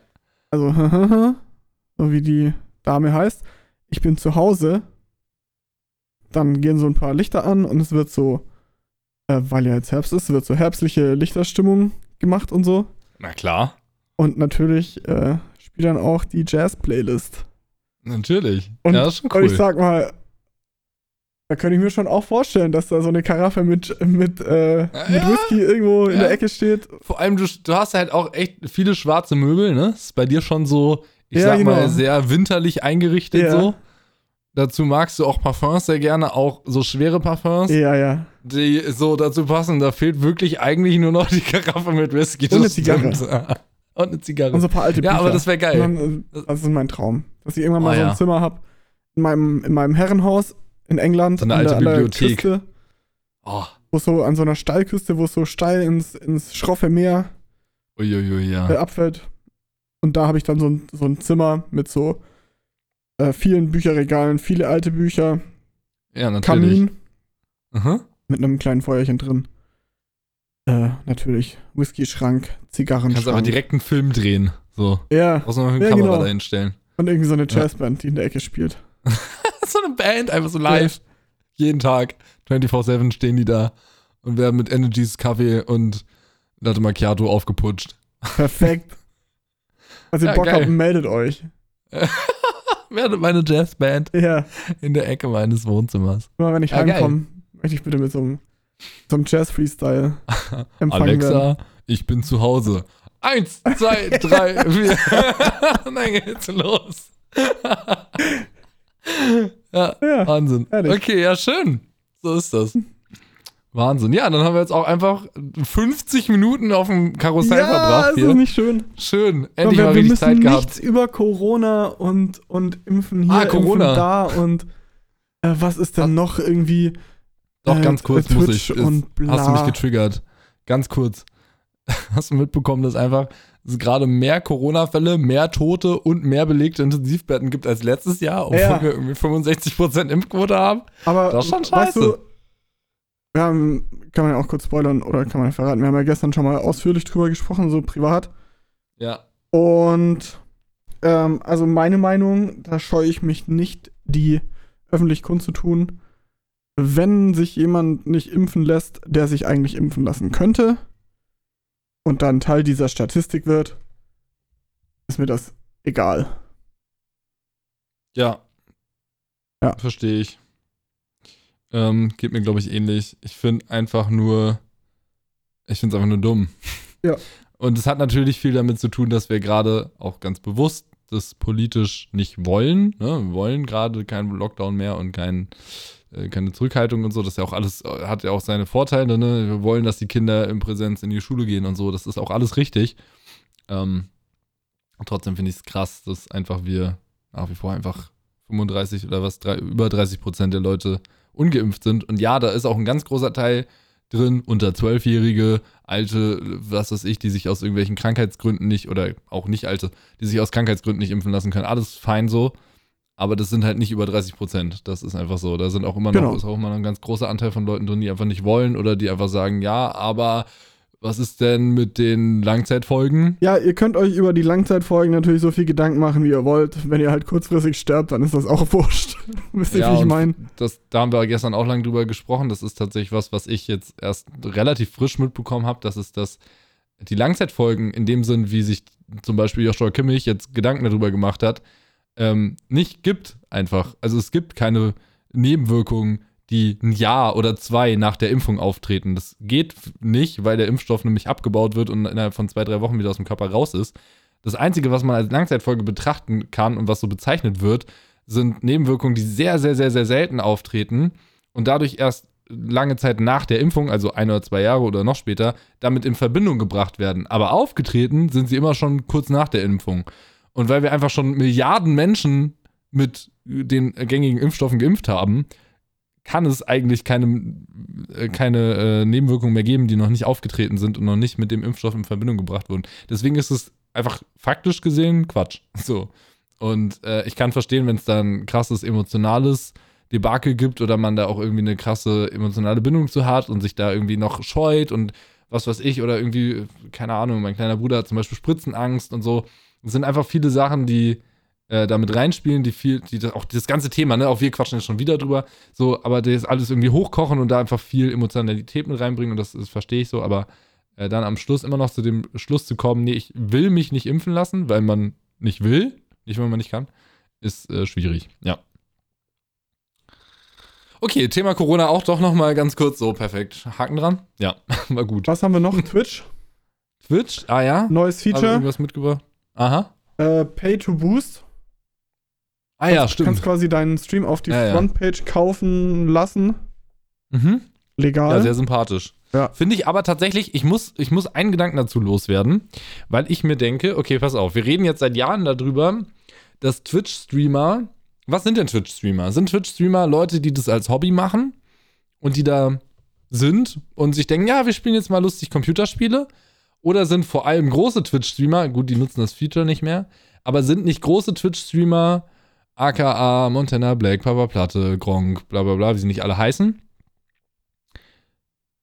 Also, <laughs> so wie die Dame heißt. Ich bin zu Hause. Dann gehen so ein paar Lichter an und es wird so, äh, weil ja jetzt Herbst ist, wird so herbstliche Lichterstimmung gemacht und so. Na klar. Und natürlich äh, spielt dann auch die Jazz-Playlist. Natürlich. Und, ja, das ist schon und cool. ich sag mal, da könnte ich mir schon auch vorstellen, dass da so eine Karaffe mit, mit, äh, mit Ja. Whisky irgendwo in Ja. der Ecke steht. Vor allem, du, du hast halt auch echt viele schwarze Möbel, ne? Ist bei dir schon so, ich Ja, sag genau. mal, sehr winterlich eingerichtet Ja. so. Dazu magst du auch Parfums sehr gerne, auch so schwere Parfums, Ja, ja. die so dazu passen. Da fehlt wirklich eigentlich nur noch die Karaffe mit Whisky. Und eine Zigarre. stimmt. <laughs> Und eine Zigarre. Und so ein paar alte ja, Bücher. aber das wäre geil. Dann, äh, das ist mein Traum. Dass ich irgendwann mal Oh, so ein ja. Zimmer habe in meinem, in meinem Herrenhaus in England. So eine an alte der, an der Bibliothek. Küste, Oh, wo so an so einer Steilküste, wo es so steil ins, ins schroffe Meer uiuiui, ja. äh, abfällt. Und da habe ich dann so ein, so ein Zimmer mit so äh, vielen Bücherregalen, viele alte Bücher, Ja, natürlich. Kamin Mhm. mit einem kleinen Feuerchen drin. Äh, natürlich Whisky-Schrank, Kannst Zigarrenschrank. aber direkt einen Film drehen. So. Ja, Brauchst noch eine Ja, Kamera genau. dahinstellen. und irgendwie so eine Jazzband, die in der Ecke spielt. <laughs> <laughs> so eine Band, einfach so live. Jeden Tag, 24-7 stehen die da und werden mit Energies Kaffee und Latte Macchiato aufgeputscht. Perfekt. <laughs> Also ihr Ja, Bock geil. habt, meldet euch. <laughs> Werde meine Jazzband Ja, in der Ecke meines Wohnzimmers. immer wenn ich Ja, geil. heimkomme, möchte ich bitte mit so einem, so einem Jazz-Freestyle empfangen werden. Alexa, ich bin zu Hause. Eins, zwei, drei, vier. Und dann geht's los. Ja, Ja, Wahnsinn. Ehrlich. Okay, ja, schön. So ist das. Wahnsinn. Ja, dann haben wir jetzt auch einfach 50 Minuten auf dem Karussell ja verbracht ist hier. das nicht schön? Schön. Endlich wir, mal wir richtig müssen Zeit gehabt. nichts über Corona und, und Impfen hier, Ah, Corona. Impfen da und äh, was ist denn noch irgendwie Doch, äh, ganz kurz Twitch muss ich. Ist, hast du mich getriggert? Ganz kurz. <laughs> Hast du mitbekommen, dass einfach es gerade mehr Corona-Fälle, mehr Tote und mehr belegte Intensivbetten gibt als letztes Jahr, obwohl Ja. wir irgendwie 65% Impfquote haben? Aber Das ist schon weißt du, scheiße. wir haben, kann man ja auch kurz spoilern oder kann man ja verraten, wir haben ja gestern schon mal ausführlich drüber gesprochen, so privat. Ja. Und ähm, also meine Meinung, da scheue ich mich nicht, die öffentlich kundzutun. Wenn sich jemand nicht impfen lässt, der sich eigentlich impfen lassen könnte und dann Teil dieser Statistik wird, ist mir das egal. Ja. Ja. Verstehe ich. Ähm, geht mir, glaube ich, ähnlich. Ich finde einfach nur, ich finde es einfach nur dumm. Ja. Und es hat natürlich viel damit zu tun, dass wir gerade auch ganz bewusst das politisch nicht wollen. Ne? Wir wollen gerade keinen Lockdown mehr und kein, äh, keine Zurückhaltung und so. Das ist ja auch alles, äh, hat ja auch seine Vorteile. Ne? Wir wollen, dass die Kinder in Präsenz in die Schule gehen und so. Das ist auch alles richtig. Ähm, trotzdem finde ich es krass, dass einfach wir nach wie vor einfach 35 oder was, drei, über 30 Prozent der Leute ungeimpft sind. Und ja, da ist auch ein ganz großer Teil drin, unter 12-Jährige, alte, was weiß ich, die sich aus irgendwelchen Krankheitsgründen nicht, oder auch nicht alte, die sich aus Krankheitsgründen nicht impfen lassen können. Alles fein so. Aber das sind halt nicht über 30 Prozent. Das ist einfach so. Da sind auch immer noch, Genau. ist auch immer noch ein ganz großer Anteil von Leuten drin, die einfach nicht wollen oder die einfach sagen, ja, aber was ist denn mit den Langzeitfolgen? Ja, ihr könnt euch über die Langzeitfolgen natürlich so viel Gedanken machen, wie ihr wollt. Wenn ihr halt kurzfristig sterbt, dann ist das auch wurscht. <laughs> Wisst ihr, Ja, wie ich meine? Das, da haben wir gestern auch lang drüber gesprochen. Das ist tatsächlich was, was ich jetzt erst relativ frisch mitbekommen habe, dass es das die Langzeitfolgen in dem Sinn, wie sich zum Beispiel Joshua Kimmich jetzt Gedanken darüber gemacht hat, ähm, nicht gibt einfach. Also es gibt keine Nebenwirkungen, die ein Jahr oder zwei nach der Impfung auftreten. Das geht nicht, weil der Impfstoff nämlich abgebaut wird und innerhalb von zwei, drei Wochen wieder aus dem Körper raus ist. Das Einzige, was man als Langzeitfolge betrachten kann und was so bezeichnet wird, sind Nebenwirkungen, die sehr, sehr, sehr, sehr selten auftreten und dadurch erst lange Zeit nach der Impfung, also ein oder zwei Jahre oder noch später, damit in Verbindung gebracht werden. Aber aufgetreten sind sie immer schon kurz nach der Impfung. Und weil wir einfach schon Milliarden Menschen mit den gängigen Impfstoffen geimpft haben, kann es eigentlich keine, äh, keine äh, Nebenwirkungen mehr geben, die noch nicht aufgetreten sind und noch nicht mit dem Impfstoff in Verbindung gebracht wurden. Deswegen ist es einfach faktisch gesehen Quatsch. <laughs> So. Und äh, ich kann verstehen, wenn es dann krasses emotionales Debakel gibt oder man da auch irgendwie eine krasse emotionale Bindung zu hat und sich da irgendwie noch scheut und was weiß ich oder irgendwie, keine Ahnung, mein kleiner Bruder hat zum Beispiel Spritzenangst und so. Es sind einfach viele Sachen, die äh, damit reinspielen, die viel, die auch das ganze Thema, ne, auch wir quatschen jetzt schon wieder drüber, so, aber das alles irgendwie hochkochen und da einfach viel Emotionalität mit reinbringen und das, das verstehe ich so, aber äh, dann am Schluss immer noch zu dem Schluss zu kommen, nee, ich will mich nicht impfen lassen, weil man nicht will, nicht weil man nicht kann, ist äh, schwierig, ja. Okay, Thema Corona auch doch noch mal ganz kurz so perfekt. Haken dran? Ja, <laughs> war gut. Was haben wir noch? Twitch. Twitch? Ah ja. Neues Habe Feature. irgendwas mitgebracht? Aha. Äh, Pay to Boost. Ah ja, Du stimmt. kannst quasi deinen Stream auf die Ja, ja. Frontpage kaufen lassen. Mhm. Legal. Ja, sehr sympathisch. Ja. Finde ich aber tatsächlich, ich muss, ich muss einen Gedanken dazu loswerden, weil ich mir denke, okay, pass auf, wir reden jetzt seit Jahren darüber, dass Twitch-Streamer, was sind denn Twitch-Streamer? Sind Twitch-Streamer Leute, die das als Hobby machen und die da sind und sich denken, ja, wir spielen jetzt mal lustig Computerspiele? Oder sind vor allem große Twitch-Streamer, gut, die nutzen das Feature nicht mehr, aber sind nicht große Twitch-Streamer, aka Montana Black, Papa Platte, Gronk, bla bla bla, wie sie nicht alle heißen,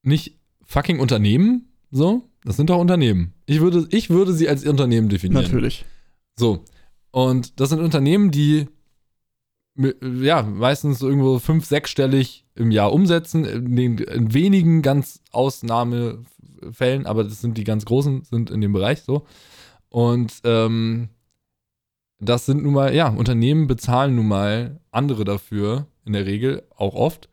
nicht fucking Unternehmen, so? Das sind doch Unternehmen. Ich würde, ich würde sie als Unternehmen definieren. Natürlich. So. Und das sind Unternehmen, die ja, meistens irgendwo fünf-, sechsstellig im Jahr umsetzen, in, wenigen ganz Ausnahmefällen, aber das sind die ganz großen, sind in dem Bereich so. Und ähm, das sind nun mal, ja, Unternehmen bezahlen nun mal andere dafür, in der Regel auch oft,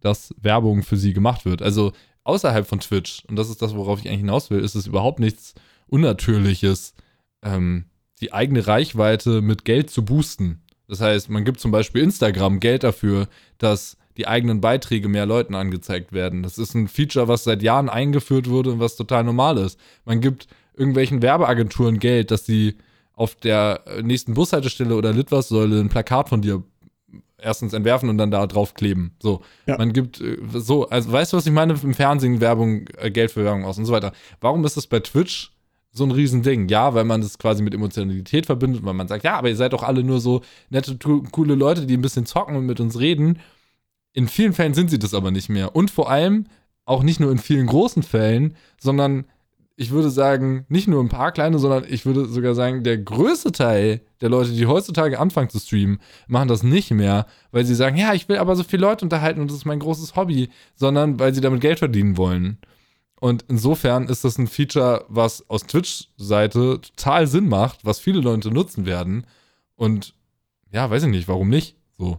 dass Werbung für sie gemacht wird. Also außerhalb von Twitch, und das ist das, worauf ich eigentlich hinaus will, ist es überhaupt nichts Unnatürliches, ähm, die eigene Reichweite mit Geld zu boosten. Das heißt, man gibt zum Beispiel Instagram Geld dafür, dass die eigenen Beiträge mehr Leuten angezeigt werden. Das ist ein Feature, was seit Jahren eingeführt wurde und was total normal ist. Man gibt irgendwelchen Werbeagenturen Geld, dass sie auf der äh, nächsten Bushaltestelle oder Litwas-Säule ein Plakat von dir erstens entwerfen und dann da drauf kleben. So, Ja. man gibt äh, so, also weißt du, was ich meine? Im Fernsehen Werbung, äh, Geld für Werbung aus und so weiter. Warum ist das bei Twitch so ein Riesending? Ja, weil man das quasi mit Emotionalität verbindet, weil man sagt, ja, aber ihr seid doch alle nur so nette, coole Leute, die ein bisschen zocken und mit uns reden. In vielen Fällen sind sie das aber nicht mehr. Und vor allem auch nicht nur in vielen großen Fällen, sondern ich würde sagen, nicht nur ein paar kleine, sondern ich würde sogar sagen, der größte Teil der Leute, die heutzutage anfangen zu streamen, machen das nicht mehr, weil sie sagen, ja, ich will aber so viele Leute unterhalten und das ist mein großes Hobby, sondern weil sie damit Geld verdienen wollen. Und insofern ist das ein Feature, was aus Twitch-Seite total Sinn macht, was viele Leute nutzen werden. Und ja, weiß ich nicht, warum nicht? So.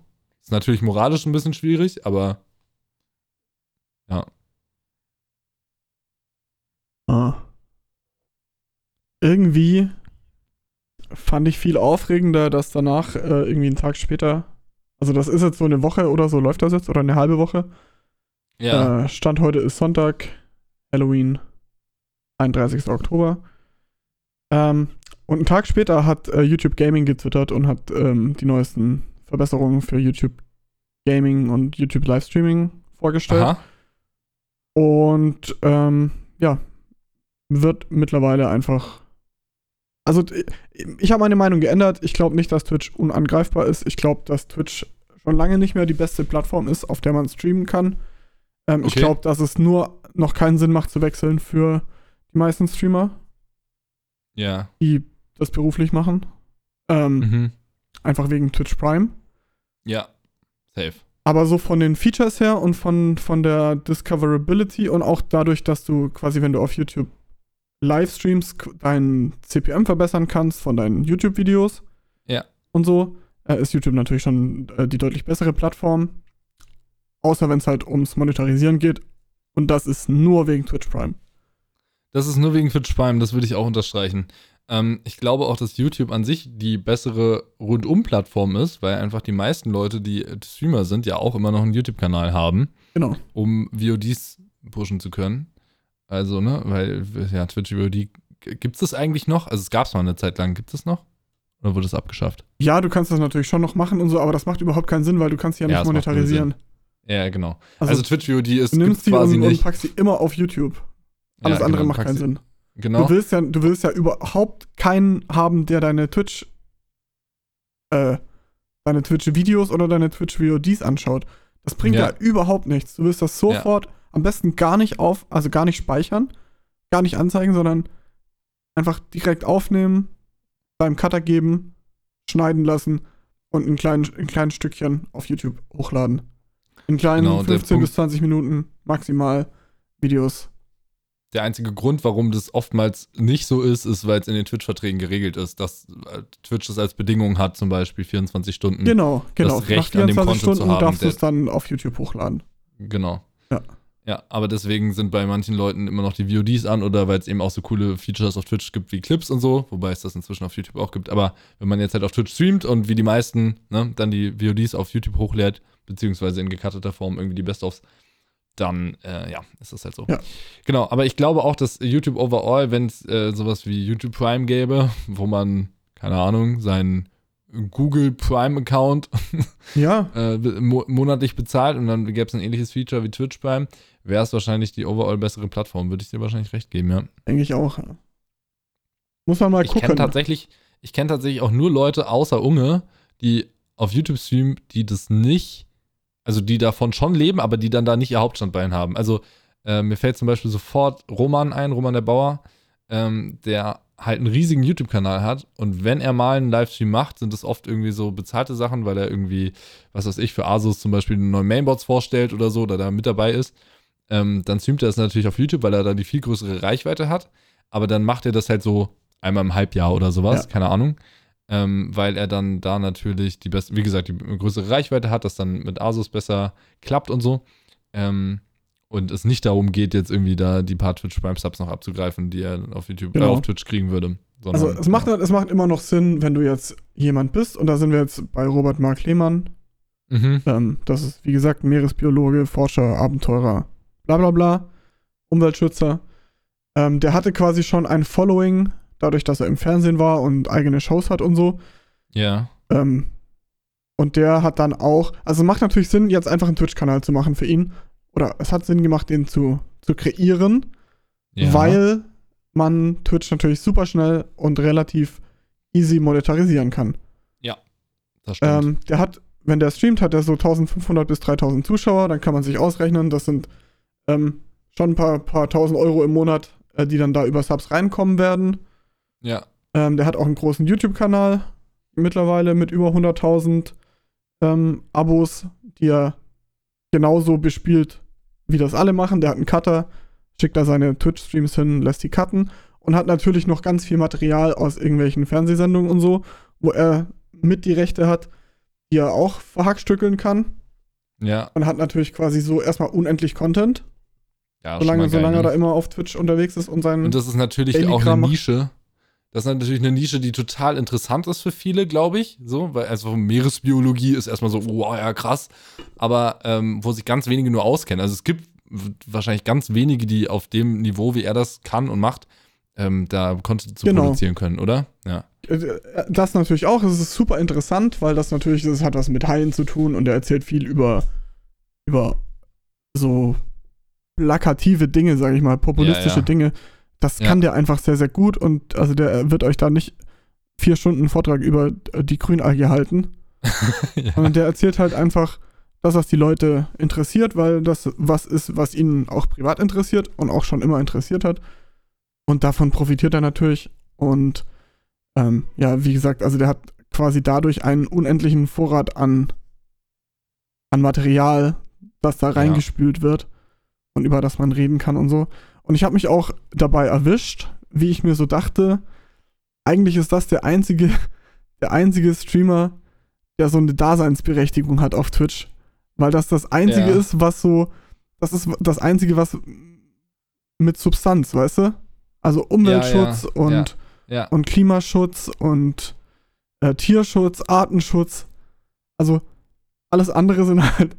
Ist natürlich moralisch ein bisschen schwierig, aber ja. Ah. Irgendwie fand ich viel aufregender, dass danach äh, irgendwie einen Tag später, also das ist jetzt so eine Woche oder so, läuft das jetzt, oder eine halbe Woche. Ja. Äh, Stand heute ist Sonntag, Halloween, 31. Oktober. Ähm, und einen Tag später hat äh, YouTube Gaming getwittert und hat ähm, die neuesten Verbesserungen für YouTube Gaming und YouTube Livestreaming vorgestellt. Aha. Und ähm, ja, wird mittlerweile einfach. Also ich habe meine Meinung geändert. Ich glaube nicht, dass Twitch unangreifbar ist. Ich glaube, dass Twitch schon lange nicht mehr die beste Plattform ist, auf der man streamen kann. Ähm, Ich Okay. glaube, dass es nur noch keinen Sinn macht zu wechseln für die meisten Streamer, Ja. die das beruflich machen. Ähm, Mhm. Einfach wegen Twitch Prime. Ja. Safe. Aber so von den Features her und von, von der Discoverability und auch dadurch, dass du quasi, wenn du auf YouTube Livestreams k- dein CPM verbessern kannst von deinen YouTube-Videos. Ja. Und so äh, ist YouTube natürlich schon äh, die deutlich bessere Plattform. Außer wenn es halt ums Monetarisieren geht. Und das ist nur wegen Twitch Prime. Das ist nur wegen Twitch Prime, das würde ich auch unterstreichen. Ähm, ich glaube auch, dass YouTube an sich die bessere Rundum-Plattform ist, weil einfach die meisten Leute, die Streamer sind, ja auch immer noch einen YouTube-Kanal haben, Genau. um VODs pushen zu können. Also, ne, weil, ja, Twitch VOD, gibt es das eigentlich noch? Also, es gab es mal eine Zeit lang, gibt es noch? Oder wurde es abgeschafft? Ja, du kannst das natürlich schon noch machen und so, aber das macht überhaupt keinen Sinn, weil du kannst ja Ja, nicht null monetarisieren. Ja, genau. Also, Also, Twitch VOD ist du nimmst sie quasi und, und packst sie immer auf YouTube. Alles Ja, andere genau, macht keinen Sinn. Genau. Du willst ja, du willst ja überhaupt keinen haben, der deine Twitch, äh, deine Twitch-Videos oder deine Twitch-VODs anschaut. Das bringt ja. Ja. überhaupt nichts. Du willst das sofort am besten gar nicht auf, also gar nicht speichern, gar nicht anzeigen, sondern einfach direkt aufnehmen, beim Cutter geben, schneiden lassen und ein, klein, ein kleines Stückchen auf YouTube hochladen. In kleinen Genau, der 15 bis Punkt- 20 Minuten maximal Videos. Der einzige Grund, warum das oftmals nicht so ist, ist, weil es in den Twitch-Verträgen geregelt ist, dass äh, Twitch das als Bedingung hat, zum Beispiel 24 Stunden. Genau, genau. Recht an dem Content zu Stunden haben, darfst du es dann auf YouTube hochladen. Genau. Ja. Ja, aber deswegen sind bei manchen Leuten immer noch die VODs an oder weil es eben auch so coole Features auf Twitch gibt wie Clips und so, wobei es das inzwischen auf YouTube auch gibt. Aber wenn man jetzt halt auf Twitch streamt und wie die meisten ne, dann die VODs auf YouTube hochlädt, beziehungsweise in gecutteter Form irgendwie die Best-ofs, dann äh, ja, ist das halt so. Ja. Genau, aber ich glaube auch, dass YouTube overall, wenn es äh, sowas wie YouTube Prime gäbe, wo man, keine Ahnung, seinen Google Prime-Account <laughs> Ja, <laughs> äh, mo monatlich bezahlt und dann gäbe es ein ähnliches Feature wie Twitch Prime, wäre es wahrscheinlich die overall bessere Plattform, würde ich dir wahrscheinlich recht geben, ja. denke ich auch. Muss man mal Ich gucken. tatsächlich, ich kenne tatsächlich auch nur Leute außer Unge, die auf YouTube streamen, die das nicht, also die davon schon leben, aber die dann da nicht ihr Hauptstandbein haben. Also äh, mir fällt zum Beispiel sofort Roman ein, Roman der Bauer, ähm, der halt einen riesigen YouTube-Kanal hat und wenn er mal einen Livestream macht, sind es oft irgendwie so bezahlte Sachen, weil er irgendwie, was weiß ich, für Asus zum Beispiel neue Mainboards vorstellt oder so, oder da mit dabei ist. Ähm, dann streamt er es natürlich auf YouTube, weil er da die viel größere Reichweite hat. Aber dann macht er das halt so einmal im Halbjahr oder sowas, Ja. keine Ahnung. Ähm, weil er dann da natürlich die beste, wie gesagt, die größere Reichweite hat, das dann mit Asus besser klappt und so. Ähm, und es nicht darum geht, jetzt irgendwie da die paar Twitch Prime Subs noch abzugreifen, die er auf YouTube, Genau. äh, auf Twitch kriegen würde. Sondern, Also es macht, es macht immer noch Sinn, wenn du jetzt jemand bist, und da sind wir jetzt bei Robert Mark Lehmann. Mhm. Ähm, das ist, wie gesagt, Meeresbiologe, Forscher, Abenteurer, bla bla bla, Umweltschützer. Ähm, der hatte quasi schon ein Following, dadurch, dass er im Fernsehen war und eigene Shows hat und so. Ja. Ähm, und der hat dann auch, also macht natürlich Sinn, jetzt einfach einen Twitch-Kanal zu machen für ihn. Oder es hat Sinn gemacht, den zu, zu kreieren, ja. weil man Twitch natürlich super schnell und relativ easy monetarisieren kann. das stimmt. Ähm, der hat, wenn der streamt, hat er so 1500 bis 3000 Zuschauer, dann kann man sich ausrechnen, das sind ähm, schon ein paar, paar tausend Euro im Monat, äh, die dann da über Subs reinkommen werden. Ja. Ähm, der hat auch einen großen YouTube-Kanal mittlerweile mit über 100.000 ähm, Abos, die er genauso bespielt, wie das alle machen. Der hat einen Cutter, schickt da seine Twitch-Streams hin, lässt die cutten und hat natürlich noch ganz viel Material aus irgendwelchen Fernsehsendungen und so, wo er mit die Rechte hat, die er auch verhackstückeln kann Ja. und hat natürlich quasi so erstmal unendlich Content, ja solange, solange er da immer auf Twitch unterwegs ist und seinen Und das ist natürlich auch eine. Nische. Das ist natürlich eine Nische, die total interessant ist für viele, glaube ich. So, weil also Meeresbiologie ist erstmal so, wow, ja, krass. Aber ähm, wo sich ganz wenige nur auskennen. Also es gibt wahrscheinlich ganz wenige, die auf dem Niveau, wie er das kann und macht, ähm, da Content zu Genau. produzieren können, oder? Ja. Äh, Das natürlich auch. Es ist super interessant, weil das natürlich, das hat was mit Haien zu tun und er erzählt viel über, über so plakative Dinge, sage ich mal, populistische Ja, ja. Dinge. Das Ja. kann der einfach sehr, sehr gut und also der wird euch da nicht vier Stunden Vortrag über äh, die Grünalge halten, <laughs> ja. sondern der erzählt halt einfach das, was die Leute interessiert, weil das was ist, was ihn auch privat interessiert und auch schon immer interessiert hat. Und davon profitiert er natürlich. Und ähm, ja, wie gesagt, also der hat quasi dadurch einen unendlichen Vorrat an, an Material, das da reingespült wird und über das man reden kann und so. Und ich habe mich auch dabei erwischt, wie ich mir so dachte, eigentlich ist das der einzige, <laughs> der einzige Streamer, der so eine Daseinsberechtigung hat auf Twitch. Weil das das einzige Ja. ist, was so, das ist das einzige, was mit Substanz, weißt du? Also Umweltschutz ja, und, Ja. und Klimaschutz und äh, Tierschutz, Artenschutz. Also alles andere sind <laughs> halt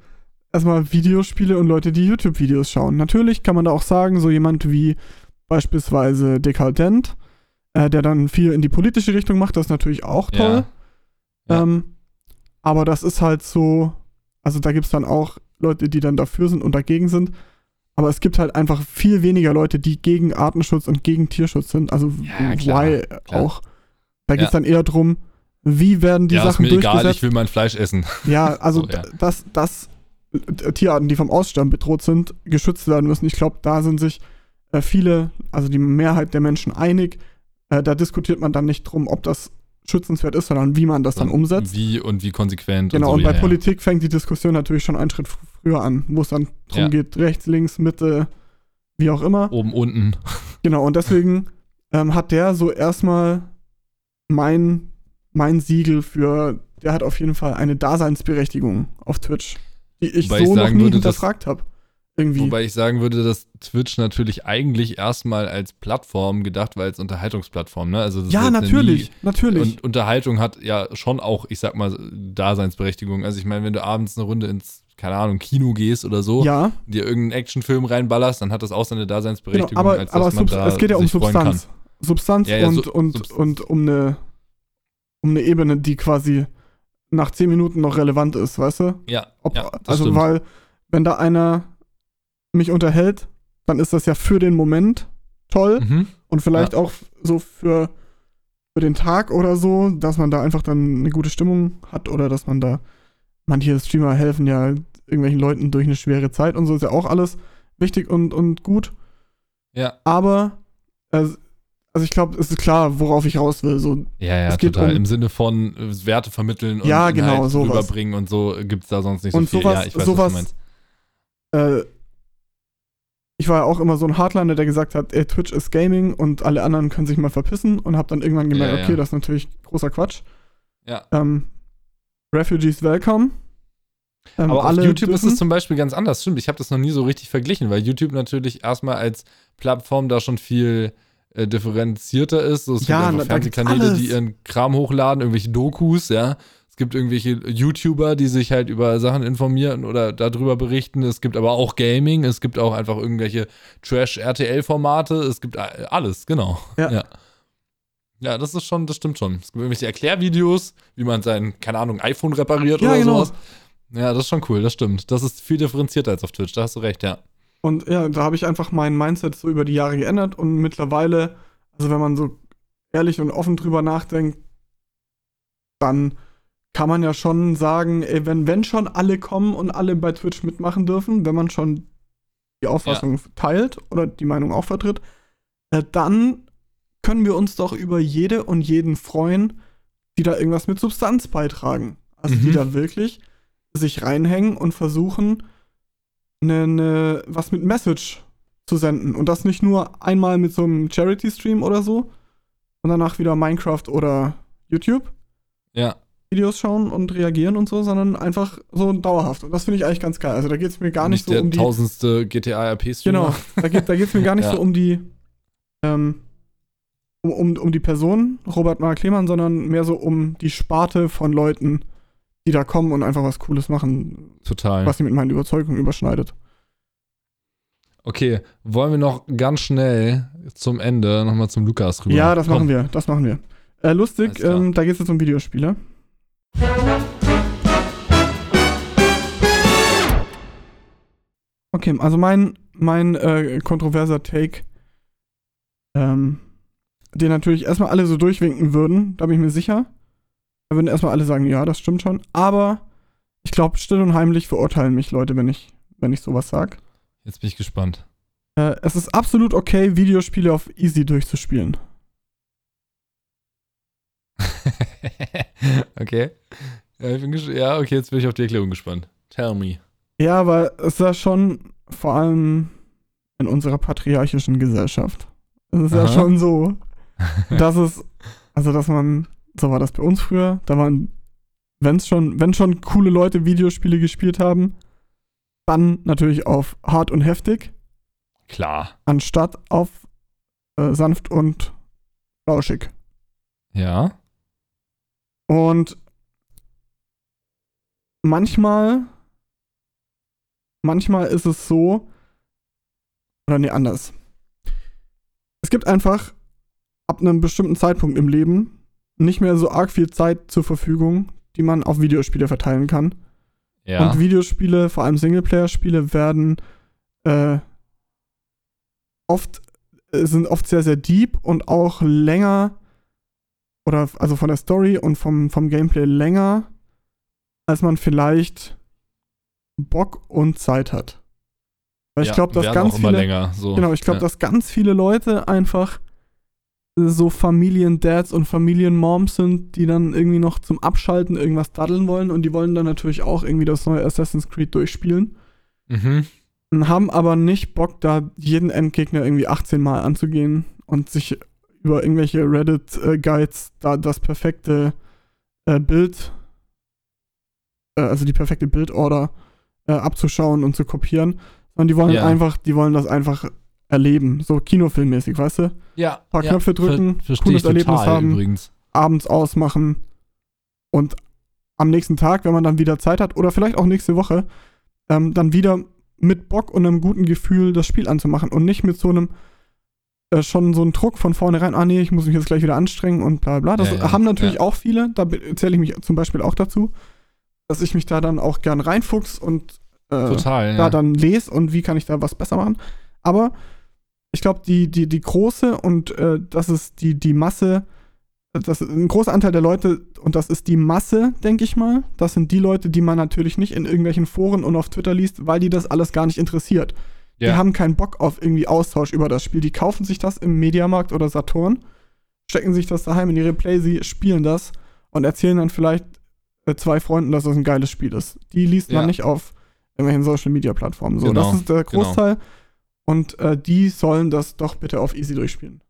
erstmal Videospiele und Leute, die YouTube-Videos schauen. Natürlich kann man da auch sagen, so jemand wie beispielsweise Dekadent, äh, der dann viel in die politische Richtung macht, das ist natürlich auch toll. Ja. Ja. Ähm, aber das ist halt so, also da gibt es dann auch Leute, die dann dafür sind und dagegen sind. Aber es gibt halt einfach viel weniger Leute, die gegen Artenschutz und gegen Tierschutz sind. Also Ja, klar, why klar. auch. Da geht es dann eher drum, wie werden die ja, ist Sachen mir egal, durchgesetzt. ich will mein Fleisch essen. Ja, also <laughs> So, ja. d- dass, dass äh, Tierarten, die vom Aussterben bedroht sind, geschützt werden müssen. Ich glaube, da sind sich äh, viele, also die Mehrheit der Menschen einig. Äh, da diskutiert man dann nicht drum, ob das schützenswert ist, sondern wie man das dann umsetzt. Wie und wie konsequent. Genau, und, und so, bei ja, ja. Politik fängt die Diskussion natürlich schon einen Schritt fr- früher an, wo es dann drum Ja. geht, rechts, links, Mitte, wie auch immer. Oben, unten. Genau, und deswegen ähm, hat der so erstmal mein, mein Siegel für, der hat auf jeden Fall eine Daseinsberechtigung auf Twitch, die ich Wobei ich so noch sagen nie würde, hinterfragt habe. Irgendwie. Wobei ich sagen würde, dass Twitch natürlich eigentlich erstmal als Plattform gedacht war, als Unterhaltungsplattform. Ne? Also ja, natürlich, Nie, natürlich. und Unterhaltung hat ja schon auch, ich sag mal, Daseinsberechtigung. Also ich meine, wenn du abends eine Runde ins, keine Ahnung, Kino gehst oder so, ja, dir irgendeinen Actionfilm reinballerst, dann hat das auch seine genau, Daseinsberechtigung, aber, als aber dass man da es geht ja um. Substanz. Substanz Ja, ja, und, Sub- und, und um eine um eine Ebene, die quasi nach 10 Minuten noch relevant ist, weißt du? Ja, Ob, ja also, stimmt. weil, wenn da einer mich unterhält, dann ist das ja für den Moment toll mhm. und vielleicht auch so für, für den Tag oder so, dass man da einfach dann eine gute Stimmung hat oder dass man da, manche Streamer helfen ja irgendwelchen Leuten durch eine schwere Zeit und so ist ja auch alles wichtig und, und gut. Ja, Aber, äh, also ich glaube, es ist klar, worauf ich raus will. So, ja, ja, Es geht total. um- Im Sinne von äh, Werte vermitteln und Ja, genau, sowas. rüberbringen und so gibt es da sonst nicht Und so viel. sowas- ja, ich weiß, sowas- was du meinst. äh, ich war ja auch immer so ein Hardliner, der gesagt hat, ey, Twitch ist Gaming und alle anderen können sich mal verpissen und hab dann irgendwann gemerkt, Ja, okay, das ist natürlich großer Quatsch. Ja. Ähm, Refugees welcome. Ähm, Aber auf YouTube ist dürfen- es zum Beispiel ganz anders. Stimmt, ich habe das noch nie so richtig verglichen, weil YouTube natürlich erstmal als Plattform da schon viel äh, differenzierter ist. So, es Ja, gibt Fernsehkanäle, die ihren Kram hochladen, irgendwelche Dokus, ja. Es gibt irgendwelche YouTuber, die sich halt über Sachen informieren oder darüber berichten. Es gibt aber auch Gaming, es gibt auch einfach irgendwelche Trash-RTL-Formate, es gibt a- alles, genau. Ja. ja. Ja, das ist schon, das stimmt schon. Es gibt irgendwelche Erklärvideos, wie man sein, keine Ahnung, iPhone repariert Ja, oder genau. sowas. Ja, das ist schon cool, das stimmt. Das ist viel differenzierter als auf Twitch, da hast du recht, ja. Und ja, da habe ich einfach mein Mindset so über die Jahre geändert und mittlerweile, also wenn man so ehrlich und offen drüber nachdenkt, dann kann man ja schon sagen, ey, wenn, wenn schon alle kommen und alle bei Twitch mitmachen dürfen, wenn man schon die Auffassung teilt oder die Meinung auch vertritt, äh, dann können wir uns doch über jede und jeden freuen, die da irgendwas mit Substanz beitragen. Also die Mhm. da wirklich sich reinhängen und versuchen, ne, ne, was mit Message zu senden. Und das nicht nur einmal mit so einem Charity-Stream oder so und danach wieder Minecraft oder YouTube Ja, Videos schauen und reagieren und so, sondern einfach so dauerhaft. Und das finde ich eigentlich ganz geil. Also da geht es mir gar nicht, so der um die. tausendste GTA-RP-Stream. Genau, da geht geht's mir <laughs> gar nicht Ja. so um die ähm, um, um, um die Person, Robert Mark Lehmann, sondern mehr so um die Sparte von Leuten, die da kommen und einfach was Cooles machen, Total. was sich mit meinen Überzeugungen überschneidet. Okay, wollen wir noch ganz schnell zum Ende nochmal zum Lukas rüber? Ja, das Komm. machen wir, das machen wir. Äh, lustig, ähm, da geht es jetzt um Videospiele. Okay, also mein, mein äh, kontroverser Take, ähm, den natürlich erstmal alle so durchwinken würden, da bin ich mir sicher. Da würden erstmal alle sagen, ja, das stimmt schon. Aber ich glaube, still und heimlich verurteilen mich Leute, wenn ich, wenn ich sowas sag. Jetzt bin ich gespannt. Äh, es ist absolut okay, Videospiele auf easy durchzuspielen. <laughs> okay. Ja, ja, okay, jetzt bin ich auf die Erklärung gespannt. Tell me. Ja, aber es ist ja schon vor allem in unserer patriarchischen Gesellschaft Es ist ja Aha. schon so, <laughs> dass es, also dass man, so war das bei uns früher, da waren, wenn's schon, wenn schon coole Leute Videospiele gespielt haben, dann natürlich auf hart und heftig, Klar. anstatt auf äh, sanft und lauschig. Ja. Und manchmal, manchmal ist es so, oder nee, anders. Es gibt einfach ab einem bestimmten Zeitpunkt im Leben nicht mehr so arg viel Zeit zur Verfügung, die man auf Videospiele verteilen kann. Ja. Und Videospiele, vor allem Singleplayer-Spiele, werden äh, oft, äh, sind oft sehr, sehr deep und auch länger oder also von der Story und vom, vom Gameplay länger, als man vielleicht Bock und Zeit hat. Weil ich Ja, glaube, dass ganz viele, länger. So. genau, ich glaube, ja. dass ganz viele Leute einfach so Familiendads und Familienmoms sind, die dann irgendwie noch zum Abschalten irgendwas daddeln wollen und die wollen dann natürlich auch irgendwie das neue Assassin's Creed durchspielen Mhm. und haben aber nicht Bock, da jeden Endgegner irgendwie 18 Mal anzugehen und sich über irgendwelche Reddit-Guides da das perfekte äh, Bild, äh, also die perfekte Bildorder äh, abzuschauen und zu kopieren. Und die wollen Ja. einfach, die wollen das einfach erleben, so kinofilmmäßig, weißt du? Ja. Paar ja. Knöpfe drücken, Ver cooles ich Erlebnis haben. Übrigens. abends ausmachen und am nächsten Tag, wenn man dann wieder Zeit hat, oder vielleicht auch nächste Woche, ähm, dann wieder mit Bock und einem guten Gefühl das Spiel anzumachen und nicht mit so einem äh, schon so einem Druck von vornherein, ah nee, ich muss mich jetzt gleich wieder anstrengen und bla bla. Das Ja, ja, haben natürlich ja. auch viele, da zähle ich mich zum Beispiel auch dazu, dass ich mich da dann auch gern reinfuchs und äh, Total. da dann lese und wie kann ich da was besser machen. Aber ich glaube, die, die, die große und äh, das ist die, die Masse, das ist ein großer Anteil der Leute und das ist die Masse, denke ich mal. Das sind die Leute, die man natürlich nicht in irgendwelchen Foren und auf Twitter liest, weil die das alles gar nicht interessiert. Die Ja. haben keinen Bock auf irgendwie Austausch über das Spiel. Die kaufen sich das im Mediamarkt oder Saturn, stecken sich das daheim in ihre Play, sie spielen das und erzählen dann vielleicht äh, zwei Freunden, dass das ein geiles Spiel ist. Die liest man Ja. nicht auf irgendwelchen Social Media Plattformen. So, Genau, das ist der genau. Und äh, die sollen das doch bitte auf easy durchspielen.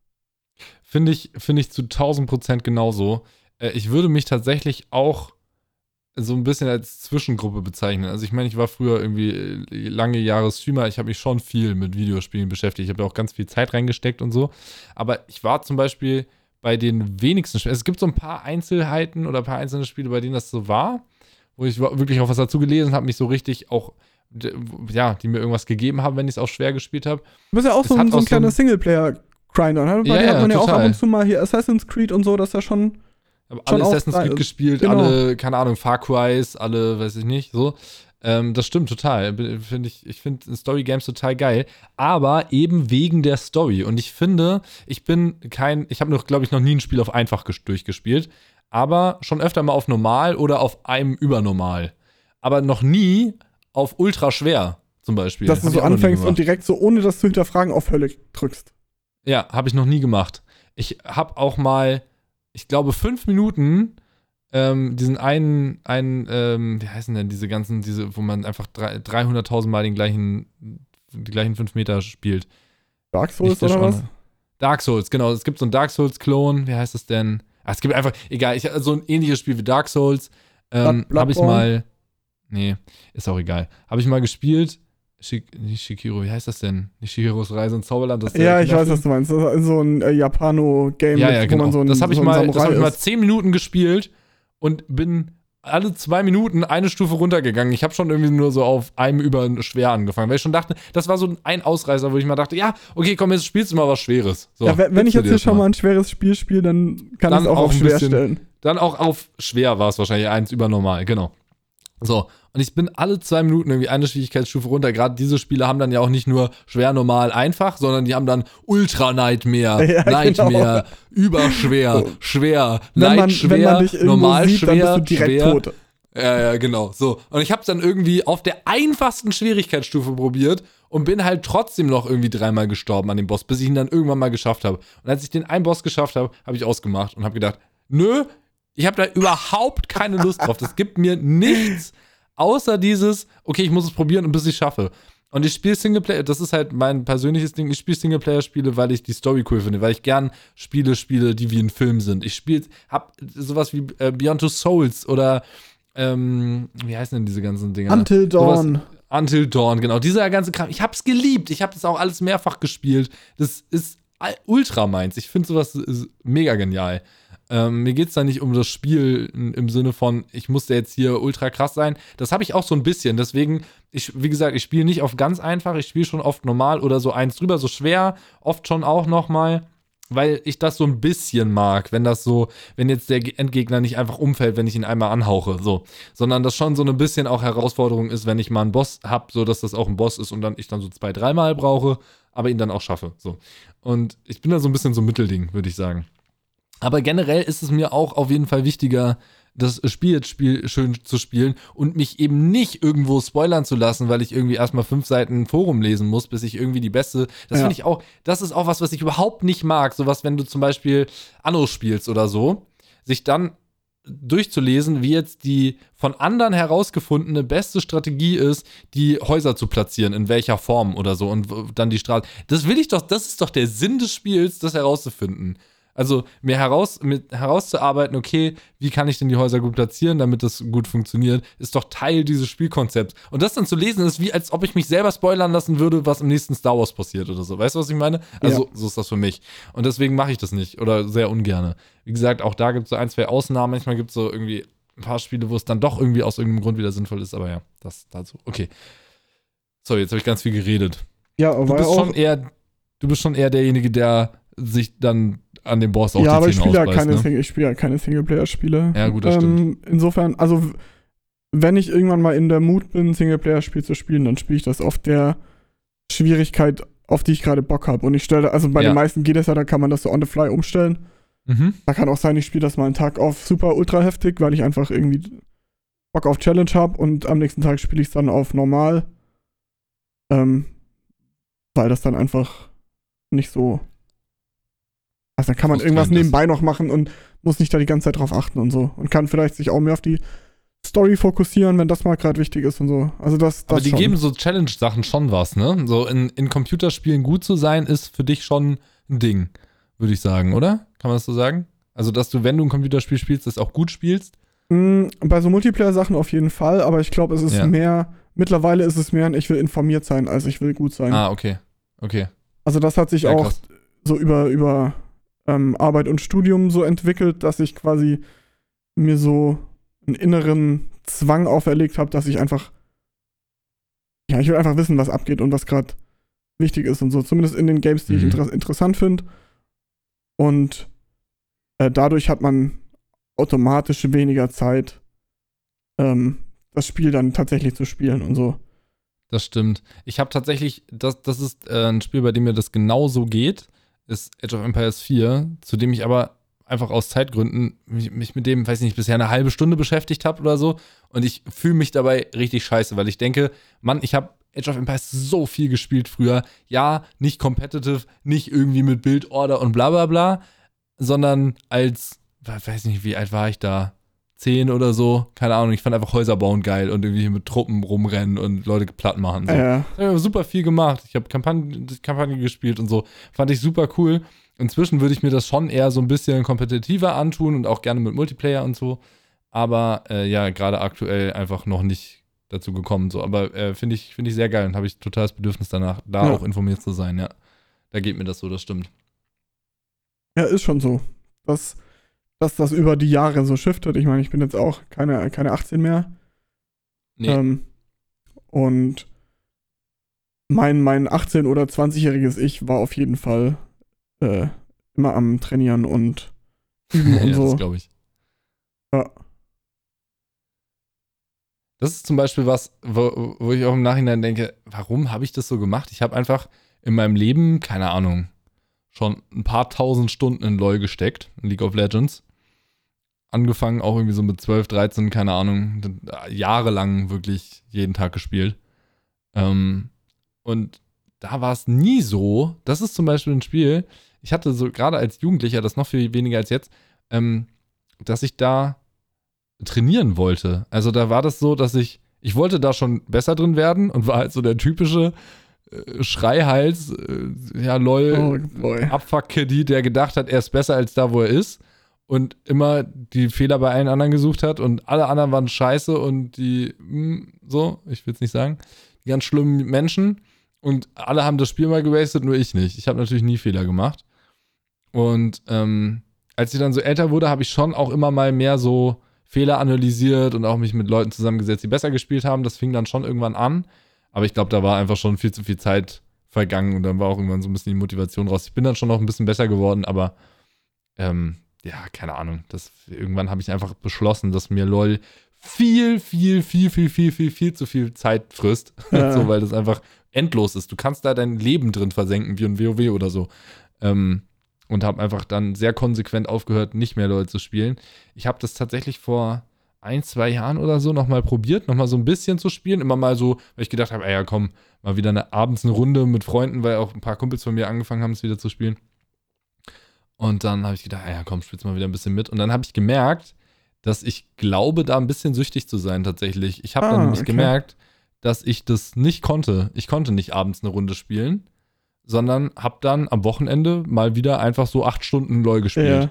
Finde ich, finde ich zu 1000 Prozent genauso. Äh, ich würde mich tatsächlich auch so ein bisschen als Zwischengruppe bezeichnen. Also ich meine, ich war früher irgendwie äh, lange Jahre Streamer. Ich habe mich schon viel mit Videospielen beschäftigt. Ich habe auch ganz viel Zeit reingesteckt und so. Aber ich war zum Beispiel bei den wenigsten Spielen. Es gibt so ein paar Einzelheiten oder ein paar einzelne Spiele, bei denen das so war, wo ich wirklich auch was dazu gelesen habe, mich so richtig auch, ja, die mir irgendwas gegeben haben, wenn ich es auch schwer gespielt habe. Du bist ja auch so hat ein, so ein so kleiner ein- Singleplayer-Grinder. Ne? Ja, dir hat ja, man ja auch ab und zu mal hier Assassin's Creed und so, das ist ja schon. habe Schon alle Assassin's Creed gespielt, genau. alle, keine Ahnung, Far Cry's, alle, weiß ich nicht, so. Ähm, das stimmt total. Find ich ich finde Story Games total geil, aber eben wegen der Story. Und ich finde, ich bin kein, ich habe noch, glaube ich, noch nie ein Spiel auf einfach ges- durchgespielt, aber schon öfter mal auf normal oder auf einem übernormal. Aber noch nie auf ultra schwer, zum Beispiel. dass du so anfängst und direkt so, ohne das zu hinterfragen, auf Hölle drückst. Ja, habe ich noch nie gemacht. Ich habe auch mal, ich glaube, fünf Minuten ähm, diesen einen, einen ähm, wie heißen denn diese ganzen, diese, wo man einfach drei- 300.000 Mal den gleichen, die gleichen fünf Meter spielt. Dark Souls oder was? Dark Souls, genau. Es gibt so einen Dark Souls-Klon. Wie heißt es denn? Ah, es gibt einfach, egal, ich, so ein ähnliches Spiel wie Dark Souls. Ähm, habe ich mal. Nee, ist auch egal. Habe ich mal gespielt. Shik, nicht Shikiro, wie heißt das denn? Nicht Shikiros Reise ins Zauberland. Das Ja, ich weiß, was du meinst. Das ist so ein äh, Japano-Game, Ja, ja, wo genau. man so ein, das habe ich, so ein mal, das hab ich mal zehn Minuten gespielt und bin alle zwei Minuten eine Stufe runtergegangen. Ich habe schon irgendwie nur so auf einem über schwer angefangen, weil ich schon dachte, das war so ein Ausreißer, wo ich mal dachte, ja, okay, komm, jetzt spielst du mal was Schweres. So, ja, wenn, wenn ich jetzt hier schon mal ein schweres Spiel spiele, dann kann ich es auch, auch auf schwer bisschen- stellen. Dann auch auf schwer war es wahrscheinlich, eins über normal, genau. So, und ich bin alle zwei Minuten irgendwie eine Schwierigkeitsstufe runter. Gerade diese Spiele haben dann ja auch nicht nur schwer, normal, einfach, sondern die haben dann Ultra <laughs> Nightmare, Ja, genau. Nightmare, überschwer, So. schwer, Wenn man, schwer, wenn man normal sieht, schwer, dann bist du direkt schwer. tot. Ja, ja, genau. So. Und ich habe es dann irgendwie auf der einfachsten Schwierigkeitsstufe probiert und bin halt trotzdem noch irgendwie dreimal gestorben an dem Boss, bis ich ihn dann irgendwann mal geschafft habe. Und als ich den einen Boss geschafft habe, habe ich ausgemacht und habe gedacht, nö, ich habe da überhaupt keine Lust drauf. Das gibt mir nichts außer dieses, okay, ich muss es probieren und bis ich schaffe. Und ich spiele Singleplayer, das ist halt mein persönliches Ding. Ich spiele Singleplayer-Spiele, weil ich die Story cool finde, weil ich gern Spiele spiele, die wie ein Film sind. Ich spiele, hab sowas wie äh, Beyond Two Souls oder, ähm, wie heißen denn diese ganzen Dinger? Until Dawn. Sowas, Until Dawn, genau. Dieser ganze Kram. Ich hab's geliebt. Ich hab das auch alles mehrfach gespielt. Das ist ultra meins. Ich finde sowas mega genial. Ähm, mir geht es da nicht um das Spiel im Sinne von, ich musste jetzt hier ultra krass sein. Das habe ich auch so ein bisschen. Deswegen, ich, wie gesagt, ich spiele nicht auf ganz einfach, ich spiele schon oft normal oder so eins drüber, so schwer, oft schon auch nochmal. Weil ich das so ein bisschen mag, wenn das so, wenn jetzt der Endgegner nicht einfach umfällt, wenn ich ihn einmal anhauche, so. Sondern das schon so ein bisschen auch Herausforderung ist, wenn ich mal einen Boss habe, so dass das auch ein Boss ist und dann ich dann so zwei, dreimal brauche, aber ihn dann auch schaffe, so. Und ich bin da so ein bisschen so ein Mittelding, würde ich sagen. Aber generell ist es mir auch auf jeden Fall wichtiger, das Spiel jetzt spiel, schön zu spielen und mich eben nicht irgendwo spoilern zu lassen, weil ich irgendwie erstmal fünf Seiten Forum lesen muss, bis ich irgendwie die beste. Das ja. finde ich auch, das ist auch was, was ich überhaupt nicht mag. Sowas, wenn du zum Beispiel Anno spielst oder so, sich dann durchzulesen, wie jetzt die von anderen herausgefundene beste Strategie ist, die Häuser zu platzieren, in welcher Form oder so und dann die Straße. Das will ich doch, das ist doch der Sinn des Spiels, das herauszufinden. Also mir heraus, mit, herauszuarbeiten, okay, wie kann ich denn die Häuser gut platzieren, damit das gut funktioniert, ist doch Teil dieses Spielkonzepts. Und das dann zu lesen, ist wie, als ob ich mich selber spoilern lassen würde, was im nächsten Star Wars passiert oder so. Weißt du, was ich meine? Also, ja. so ist das für mich. Und deswegen mache ich das nicht oder sehr ungerne. Wie gesagt, auch da gibt es so ein, zwei Ausnahmen. Manchmal gibt es so irgendwie ein paar Spiele, wo es dann doch irgendwie aus irgendeinem Grund wieder sinnvoll ist. Aber ja, das dazu. Okay. So, jetzt habe ich ganz viel geredet. Ja, aber du bist schon eher, du bist schon eher derjenige, der sich dann an dem Boss auch ja, die aber ich spiele ja keine, ne? ich spiele ja keine Singleplayer-Spiele. Ja, gut, das ähm, stimmt. Insofern, also wenn ich irgendwann mal in der Mut bin, Singleplayer-Spiel zu spielen, dann spiele ich das auf der Schwierigkeit, auf die ich gerade Bock habe. Und ich stelle, also bei ja. den meisten geht es ja, da kann man das so on the fly umstellen. Mhm. Da kann auch sein, ich spiele das mal einen Tag auf super ultra heftig, weil ich einfach irgendwie Bock auf Challenge habe und am nächsten Tag spiele ich es dann auf normal. Ähm, weil das dann einfach nicht so also dann kann man irgendwas nebenbei noch machen und muss nicht da die ganze Zeit drauf achten und so. Und kann vielleicht sich auch mehr auf die Story fokussieren, wenn das mal gerade wichtig ist und so. Also das, das Aber die schon. geben so Challenge-Sachen schon was, ne? So in, in Computerspielen gut zu sein, ist für dich schon ein Ding, würde ich sagen, oder? Kann man das so sagen? Also, dass du, wenn du ein Computerspiel spielst, das auch gut spielst? Mm, bei so Multiplayer-Sachen auf jeden Fall, aber ich glaube, es ist ja. mehr, mittlerweile ist es mehr ein, ich will informiert sein, als ich will gut sein. Ah, okay. Okay. Also das hat sich ja, auch krass. so über, über ähm, Arbeit und Studium so entwickelt, dass ich quasi mir so einen inneren Zwang auferlegt habe, dass ich einfach, ja, ich will einfach wissen, was abgeht und was gerade wichtig ist und so. Zumindest in den Games, die mhm. ich inter interessant finde. Und äh, dadurch hat man automatisch weniger Zeit, ähm, das Spiel dann tatsächlich zu spielen und so. Das stimmt. Ich habe tatsächlich, das, das ist äh, ein Spiel, bei dem mir das genauso geht ist Age of Empires 4, zu dem ich aber einfach aus Zeitgründen mich, mich mit dem, weiß ich nicht, bisher eine halbe Stunde beschäftigt habe oder so. Und ich fühle mich dabei richtig scheiße, weil ich denke, Mann, ich habe Age of Empires so viel gespielt früher. Ja, nicht competitive, nicht irgendwie mit Bildorder und bla bla bla, sondern als, weiß nicht, wie alt war ich da? 10 oder so, keine Ahnung, ich fand einfach Häuser bauen geil und irgendwie mit Truppen rumrennen und Leute platt machen. So. Ja. Ich habe super viel gemacht. Ich habe Kampagne, Kampagne gespielt und so. Fand ich super cool. Inzwischen würde ich mir das schon eher so ein bisschen kompetitiver antun und auch gerne mit Multiplayer und so. Aber äh, ja, gerade aktuell einfach noch nicht dazu gekommen. So. Aber äh, finde ich, find ich sehr geil und habe ich total das Bedürfnis danach, da ja. auch informiert zu sein, ja. Da geht mir das so, das stimmt. Ja, ist schon so. Das dass das über die Jahre so shiftet. Ich meine, ich bin jetzt auch keine, keine 18 mehr. Nee. Ähm, und mein, mein 18- oder 20-jähriges Ich war auf jeden Fall äh, immer am Trainieren und üben <laughs> und ja, so. Das glaube ich. Ja. Das ist zum Beispiel was, wo, wo ich auch im Nachhinein denke, warum habe ich das so gemacht? Ich habe einfach in meinem Leben, keine Ahnung, schon ein paar tausend Stunden in LoL gesteckt, in League of Legends angefangen, auch irgendwie so mit 12, 13, keine Ahnung, jahrelang wirklich jeden Tag gespielt. Ähm, und da war es nie so, das ist zum Beispiel ein Spiel, ich hatte so gerade als Jugendlicher, das noch viel weniger als jetzt, ähm, dass ich da trainieren wollte. Also da war das so, dass ich Ich wollte da schon besser drin werden und war halt so der typische äh, Schreihals, äh, ja, lol, Oh. Abfuck-Kiddy, der gedacht hat, er ist besser als da, wo er ist und immer die Fehler bei allen anderen gesucht hat und alle anderen waren scheiße und die, mh, so, ich will es nicht sagen, die ganz schlimmen Menschen und alle haben das Spiel mal gewastet, nur ich nicht. Ich habe natürlich nie Fehler gemacht. Und ähm, als ich dann so älter wurde, habe ich schon auch immer mal mehr so Fehler analysiert und auch mich mit Leuten zusammengesetzt, die besser gespielt haben. Das fing dann schon irgendwann an. Aber ich glaube, da war einfach schon viel zu viel Zeit vergangen und dann war auch irgendwann so ein bisschen die Motivation raus. Ich bin dann schon noch ein bisschen besser geworden, aber ähm, ja, keine Ahnung. Das, irgendwann habe ich einfach beschlossen, dass mir LOL viel, viel, viel, viel, viel, viel, viel zu viel Zeit frisst. <laughs> Ja. so, weil das einfach endlos ist. Du kannst da dein Leben drin versenken, wie ein WoW oder so. Ähm, und habe einfach dann sehr konsequent aufgehört, nicht mehr LOL zu spielen. Ich habe das tatsächlich vor ein, zwei Jahren oder so nochmal probiert, nochmal so ein bisschen zu spielen. Immer mal so, weil ich gedacht habe, ey, ja komm, mal wieder eine, abends eine Runde mit Freunden, weil auch ein paar Kumpels von mir angefangen haben, es wieder zu spielen. Und dann habe ich gedacht, ey, ja komm, spielst mal wieder ein bisschen mit. Und dann habe ich gemerkt, dass ich glaube, da ein bisschen süchtig zu sein tatsächlich. Ich habe Ah, dann nämlich okay. gemerkt, dass ich das nicht konnte. Ich konnte nicht abends eine Runde spielen, sondern habe dann am Wochenende mal wieder einfach so acht Stunden LOL gespielt. Ja.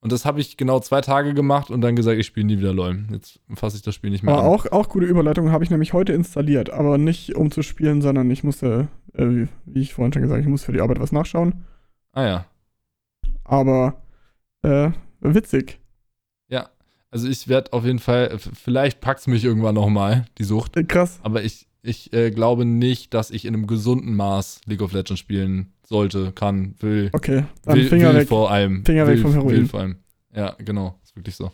Und das habe ich genau zwei Tage gemacht und dann gesagt, ich spiele nie wieder LOL. Jetzt fasse ich das Spiel nicht mehr Aber an. auch, auch gute Überleitung habe ich nämlich heute installiert, aber nicht um zu spielen, sondern ich musste, äh, wie- wie ich vorhin schon gesagt, ich muss für die Arbeit was nachschauen. Ah ja. Aber äh, witzig. Also ich werde auf jeden Fall, vielleicht packt's mich irgendwann nochmal, die Sucht. Äh, krass. Aber ich, ich äh, glaube nicht, dass ich in einem gesunden Maß League of Legends spielen sollte, kann, will. Okay, dann will, Finger will weg. vor allem. Finger will, weg vom Heroin. Will vor allem. Ja, genau. Ist wirklich so.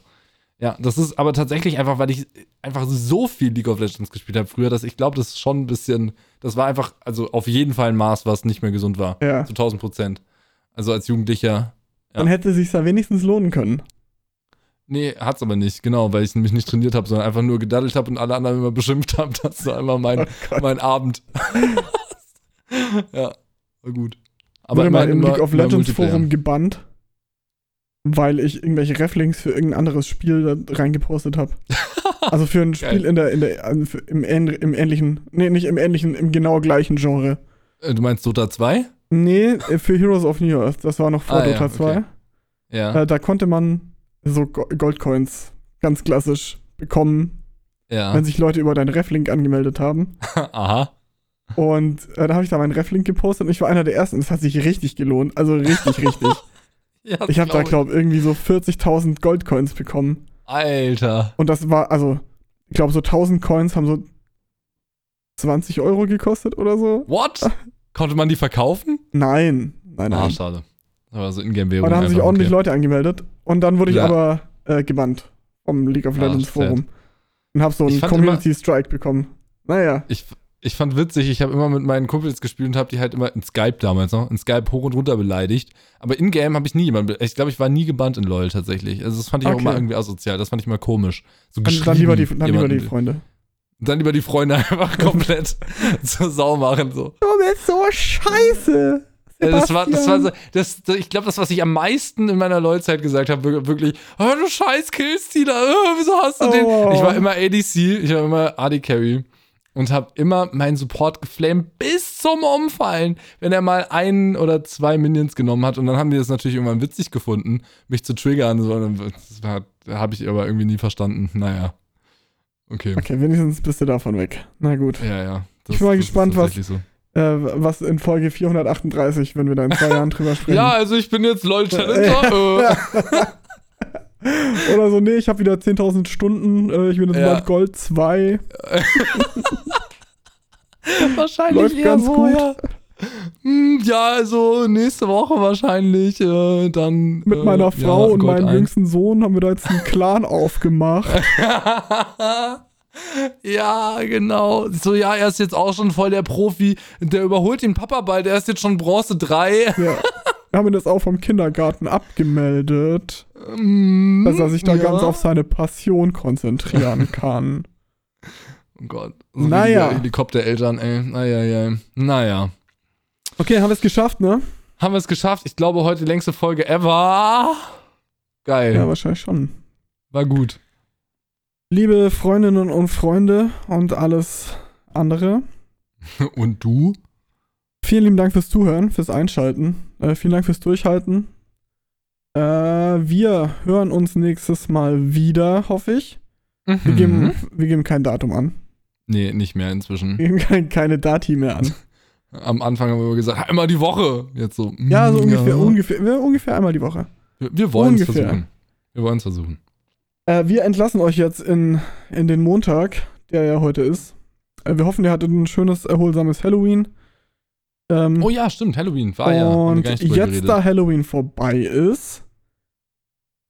Ja, das ist aber tatsächlich einfach, weil ich einfach so viel League of Legends gespielt habe früher, dass ich glaube, das ist schon ein bisschen, das war einfach, also auf jeden Fall ein Maß, was nicht mehr gesund war. Ja. Zu 1000 Prozent. Also als Jugendlicher. Dann hätte sich da wenigstens lohnen können. Nee, hat's aber nicht, genau, weil ich mich nicht trainiert habe, sondern einfach nur gedaddelt habe und alle anderen immer beschimpft haben. <laughs> Das war immer mein, Oh mein Abend. <laughs> ja, war gut. Aber Wurde mal im League of Legends. Forum gebannt, weil ich irgendwelche Reflinks für irgendein anderes Spiel da reingepostet habe. <laughs> also für ein Geil. Spiel in der, in der, im, im ähnlichen, nee, nicht im ähnlichen, im genau gleichen Genre. Äh, Du meinst Dota 2? Nee, für Heroes of New Earth, das war noch vor Ah, ja, Dota 2. okay. Ja, Äh, da konnte man so Go Goldcoins ganz klassisch bekommen, ja. wenn sich Leute über deinen Reflink angemeldet haben. <laughs> Aha. Und äh, da habe ich da meinen Reflink gepostet und ich war einer der ersten. Das hat sich richtig gelohnt. Also richtig, richtig. <laughs> Ja, Ich habe da, glaub glaube irgendwie so 40.000 Goldcoins bekommen. Alter. Und das war, also, ich glaube, so 1000 Coins haben so 20 Euro gekostet oder so. What? <laughs> Konnte man die verkaufen? Nein, nein, Ah, nein. schade. Aber so Ingame-Währung. Aber da haben sich ordentlich okay. Leute angemeldet. Und dann wurde ich Ja. aber äh, gebannt vom League of Ah, Legends sad. Forum. Und habe so einen fand Community Strike bekommen. Naja. Ich, ich fand witzig, ich habe immer mit meinen Kumpels gespielt und habe die halt immer in Skype damals noch, in Skype hoch und runter beleidigt. Aber in-game habe ich nie jemanden, ich glaube, ich war nie gebannt in LoL tatsächlich. Also das fand ich auch Okay. immer irgendwie asozial, das fand ich immer komisch. So Dann, dann lieber die, dann lieber die jemanden- Freunde. Dann lieber die Freunde <laughs> einfach komplett <laughs> zur Sau machen. So. Du bist so scheiße. Ja, das war, das war so, Sebastian. das, ich glaube, das, was ich am meisten in meiner LoL-Zeit gesagt habe, wir- wirklich, oh, du scheiß Killstealer, oh, wieso hast du den? Oh. Ich war immer ADC, ich war immer AD Carry und habe immer meinen Support geflamed bis zum Umfallen, wenn er mal ein oder zwei Minions genommen hat und dann haben die das natürlich irgendwann witzig gefunden, mich zu triggern, so, und das habe ich aber irgendwie nie verstanden. Naja. Okay. Okay, wenigstens bist du davon weg. Na gut. Ja, ja. Das, Ich bin mal gespannt, was- So. Äh, was in Folge 438, wenn wir da in zwei Jahren drüber sprechen. Ja, also ich bin jetzt LOL-Challenger. äh. <laughs> Oder so, nee, ich habe wieder 10.000 Stunden, äh, ich bin jetzt Ja. bald Gold 2. <laughs> Wahrscheinlich Läuft eher ganz so, gut. Ja. Hm, ja, also nächste Woche wahrscheinlich äh, dann. Mit äh, meiner Frau ja, und Gold meinem eins. jüngsten Sohn haben wir da jetzt einen Clan <laughs> aufgemacht. <laughs> ja, genau. So, ja, er ist jetzt auch schon voll der Profi. Der überholt den Papa bald. Er ist jetzt schon Bronze 3. Ja. Wir haben ihn das auch vom Kindergarten abgemeldet, Mm, dass er sich da ja. ganz auf seine Passion konzentrieren <laughs> kann. Oh Gott. So Naja. Helikoptereltern, ey. Naja, ja. Naja. Okay, haben wir es geschafft, ne? Haben wir es geschafft? Ich glaube, heute die längste Folge ever. Geil. Ja, wahrscheinlich schon. War gut. Liebe Freundinnen und Freunde und alles andere, <laughs> Und du? vielen lieben Dank fürs Zuhören, fürs Einschalten. Äh, vielen Dank fürs Durchhalten. Äh, wir hören uns nächstes Mal wieder, hoffe ich. Wir, Mhm. geben, wir geben kein Datum an. Nee, nicht mehr inzwischen. Wir geben kein, keine Dati mehr an. <laughs> Am Anfang haben wir gesagt, einmal die Woche. Jetzt so. mm, Ja, so ungefähr, ja. ungefähr, ungefähr einmal die Woche. Wir, wir wollen es versuchen. Wir wollen es versuchen. Äh, wir entlassen euch jetzt in, in den Montag, der ja heute ist. Äh, wir hoffen, ihr hattet ein schönes, erholsames Halloween. Ähm, Oh ja, stimmt. Halloween war ja. und jetzt, geredet. da Halloween vorbei ist,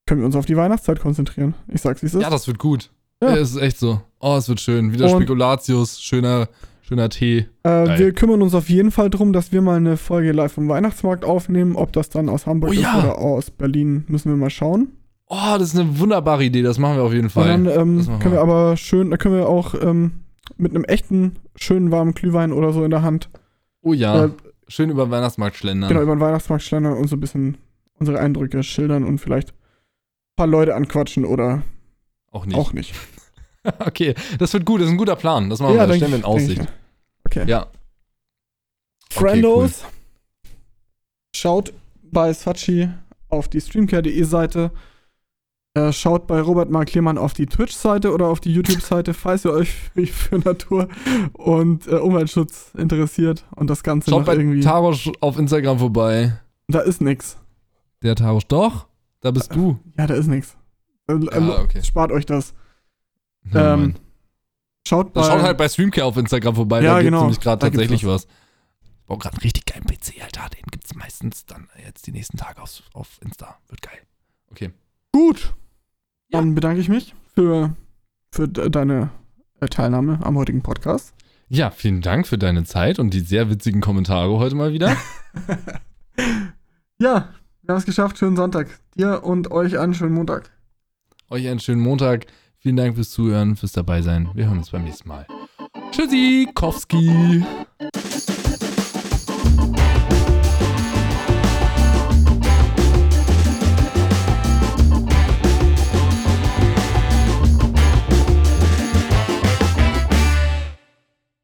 können wir uns auf die Weihnachtszeit konzentrieren. Ich sag's, wie es ist. Ja, das wird gut. Ja. Ja. es ist echt so. Oh, es wird schön. Wieder Und- Spekulatius, schöner, schöner Tee. äh, wir kümmern uns auf jeden Fall drum, dass wir mal eine Folge live vom Weihnachtsmarkt aufnehmen. Ob das dann aus Hamburg Oh ist ja. oder aus Berlin, müssen wir mal schauen. Oh, das ist eine wunderbare Idee. Das machen wir auf jeden Und Fall. dann ähm, können wir aber schön, da können wir auch ähm, mit einem echten, schönen warmen Glühwein oder so in der Hand oh ja. äh, schön über den Weihnachtsmarkt schlendern. genau über den Weihnachtsmarkt schlendern und so ein bisschen unsere Eindrücke schildern und vielleicht ein paar Leute anquatschen oder Auch nicht. auch nicht. <laughs> okay, das wird gut. Das ist ein guter Plan. Das machen wir. Das stellen wir in Aussicht. Okay. Ja. Friendos, schaut bei Sachi auf die streamcare.de Seite. Äh, schaut bei Robert Mark Lehmann auf die Twitch-Seite oder auf die YouTube-Seite, falls ihr euch für, für Natur und äh, Umweltschutz interessiert und das Ganze Schaut bei irgendwie. Tarosch auf Instagram vorbei. da ist nix. Der Tarosch. Doch, da bist du. Ja, da ist nix. Äh, äh, Ah, okay. Spart euch das. Ja, ähm, Mann. Schaut bei. Schaut halt bei Streamcare auf Instagram vorbei. Ja, da gibt genau. nämlich gerade tatsächlich was. Ich brauche gerade einen richtig geilen PC, Alter. Den gibt's meistens dann jetzt die nächsten Tage auf, auf Insta. Wird geil. Okay. Gut. Ja. Dann bedanke ich mich für, für de- deine äh, Teilnahme am heutigen Podcast. Ja, vielen Dank für deine Zeit und die sehr witzigen Kommentare heute mal wieder. <laughs> Ja, wir haben es geschafft. Schönen Sonntag. Dir und euch einen schönen Montag. Euch einen schönen Montag. Vielen Dank fürs Zuhören, fürs dabei sein. Wir hören uns beim nächsten Mal. Tschüssi, Kowski.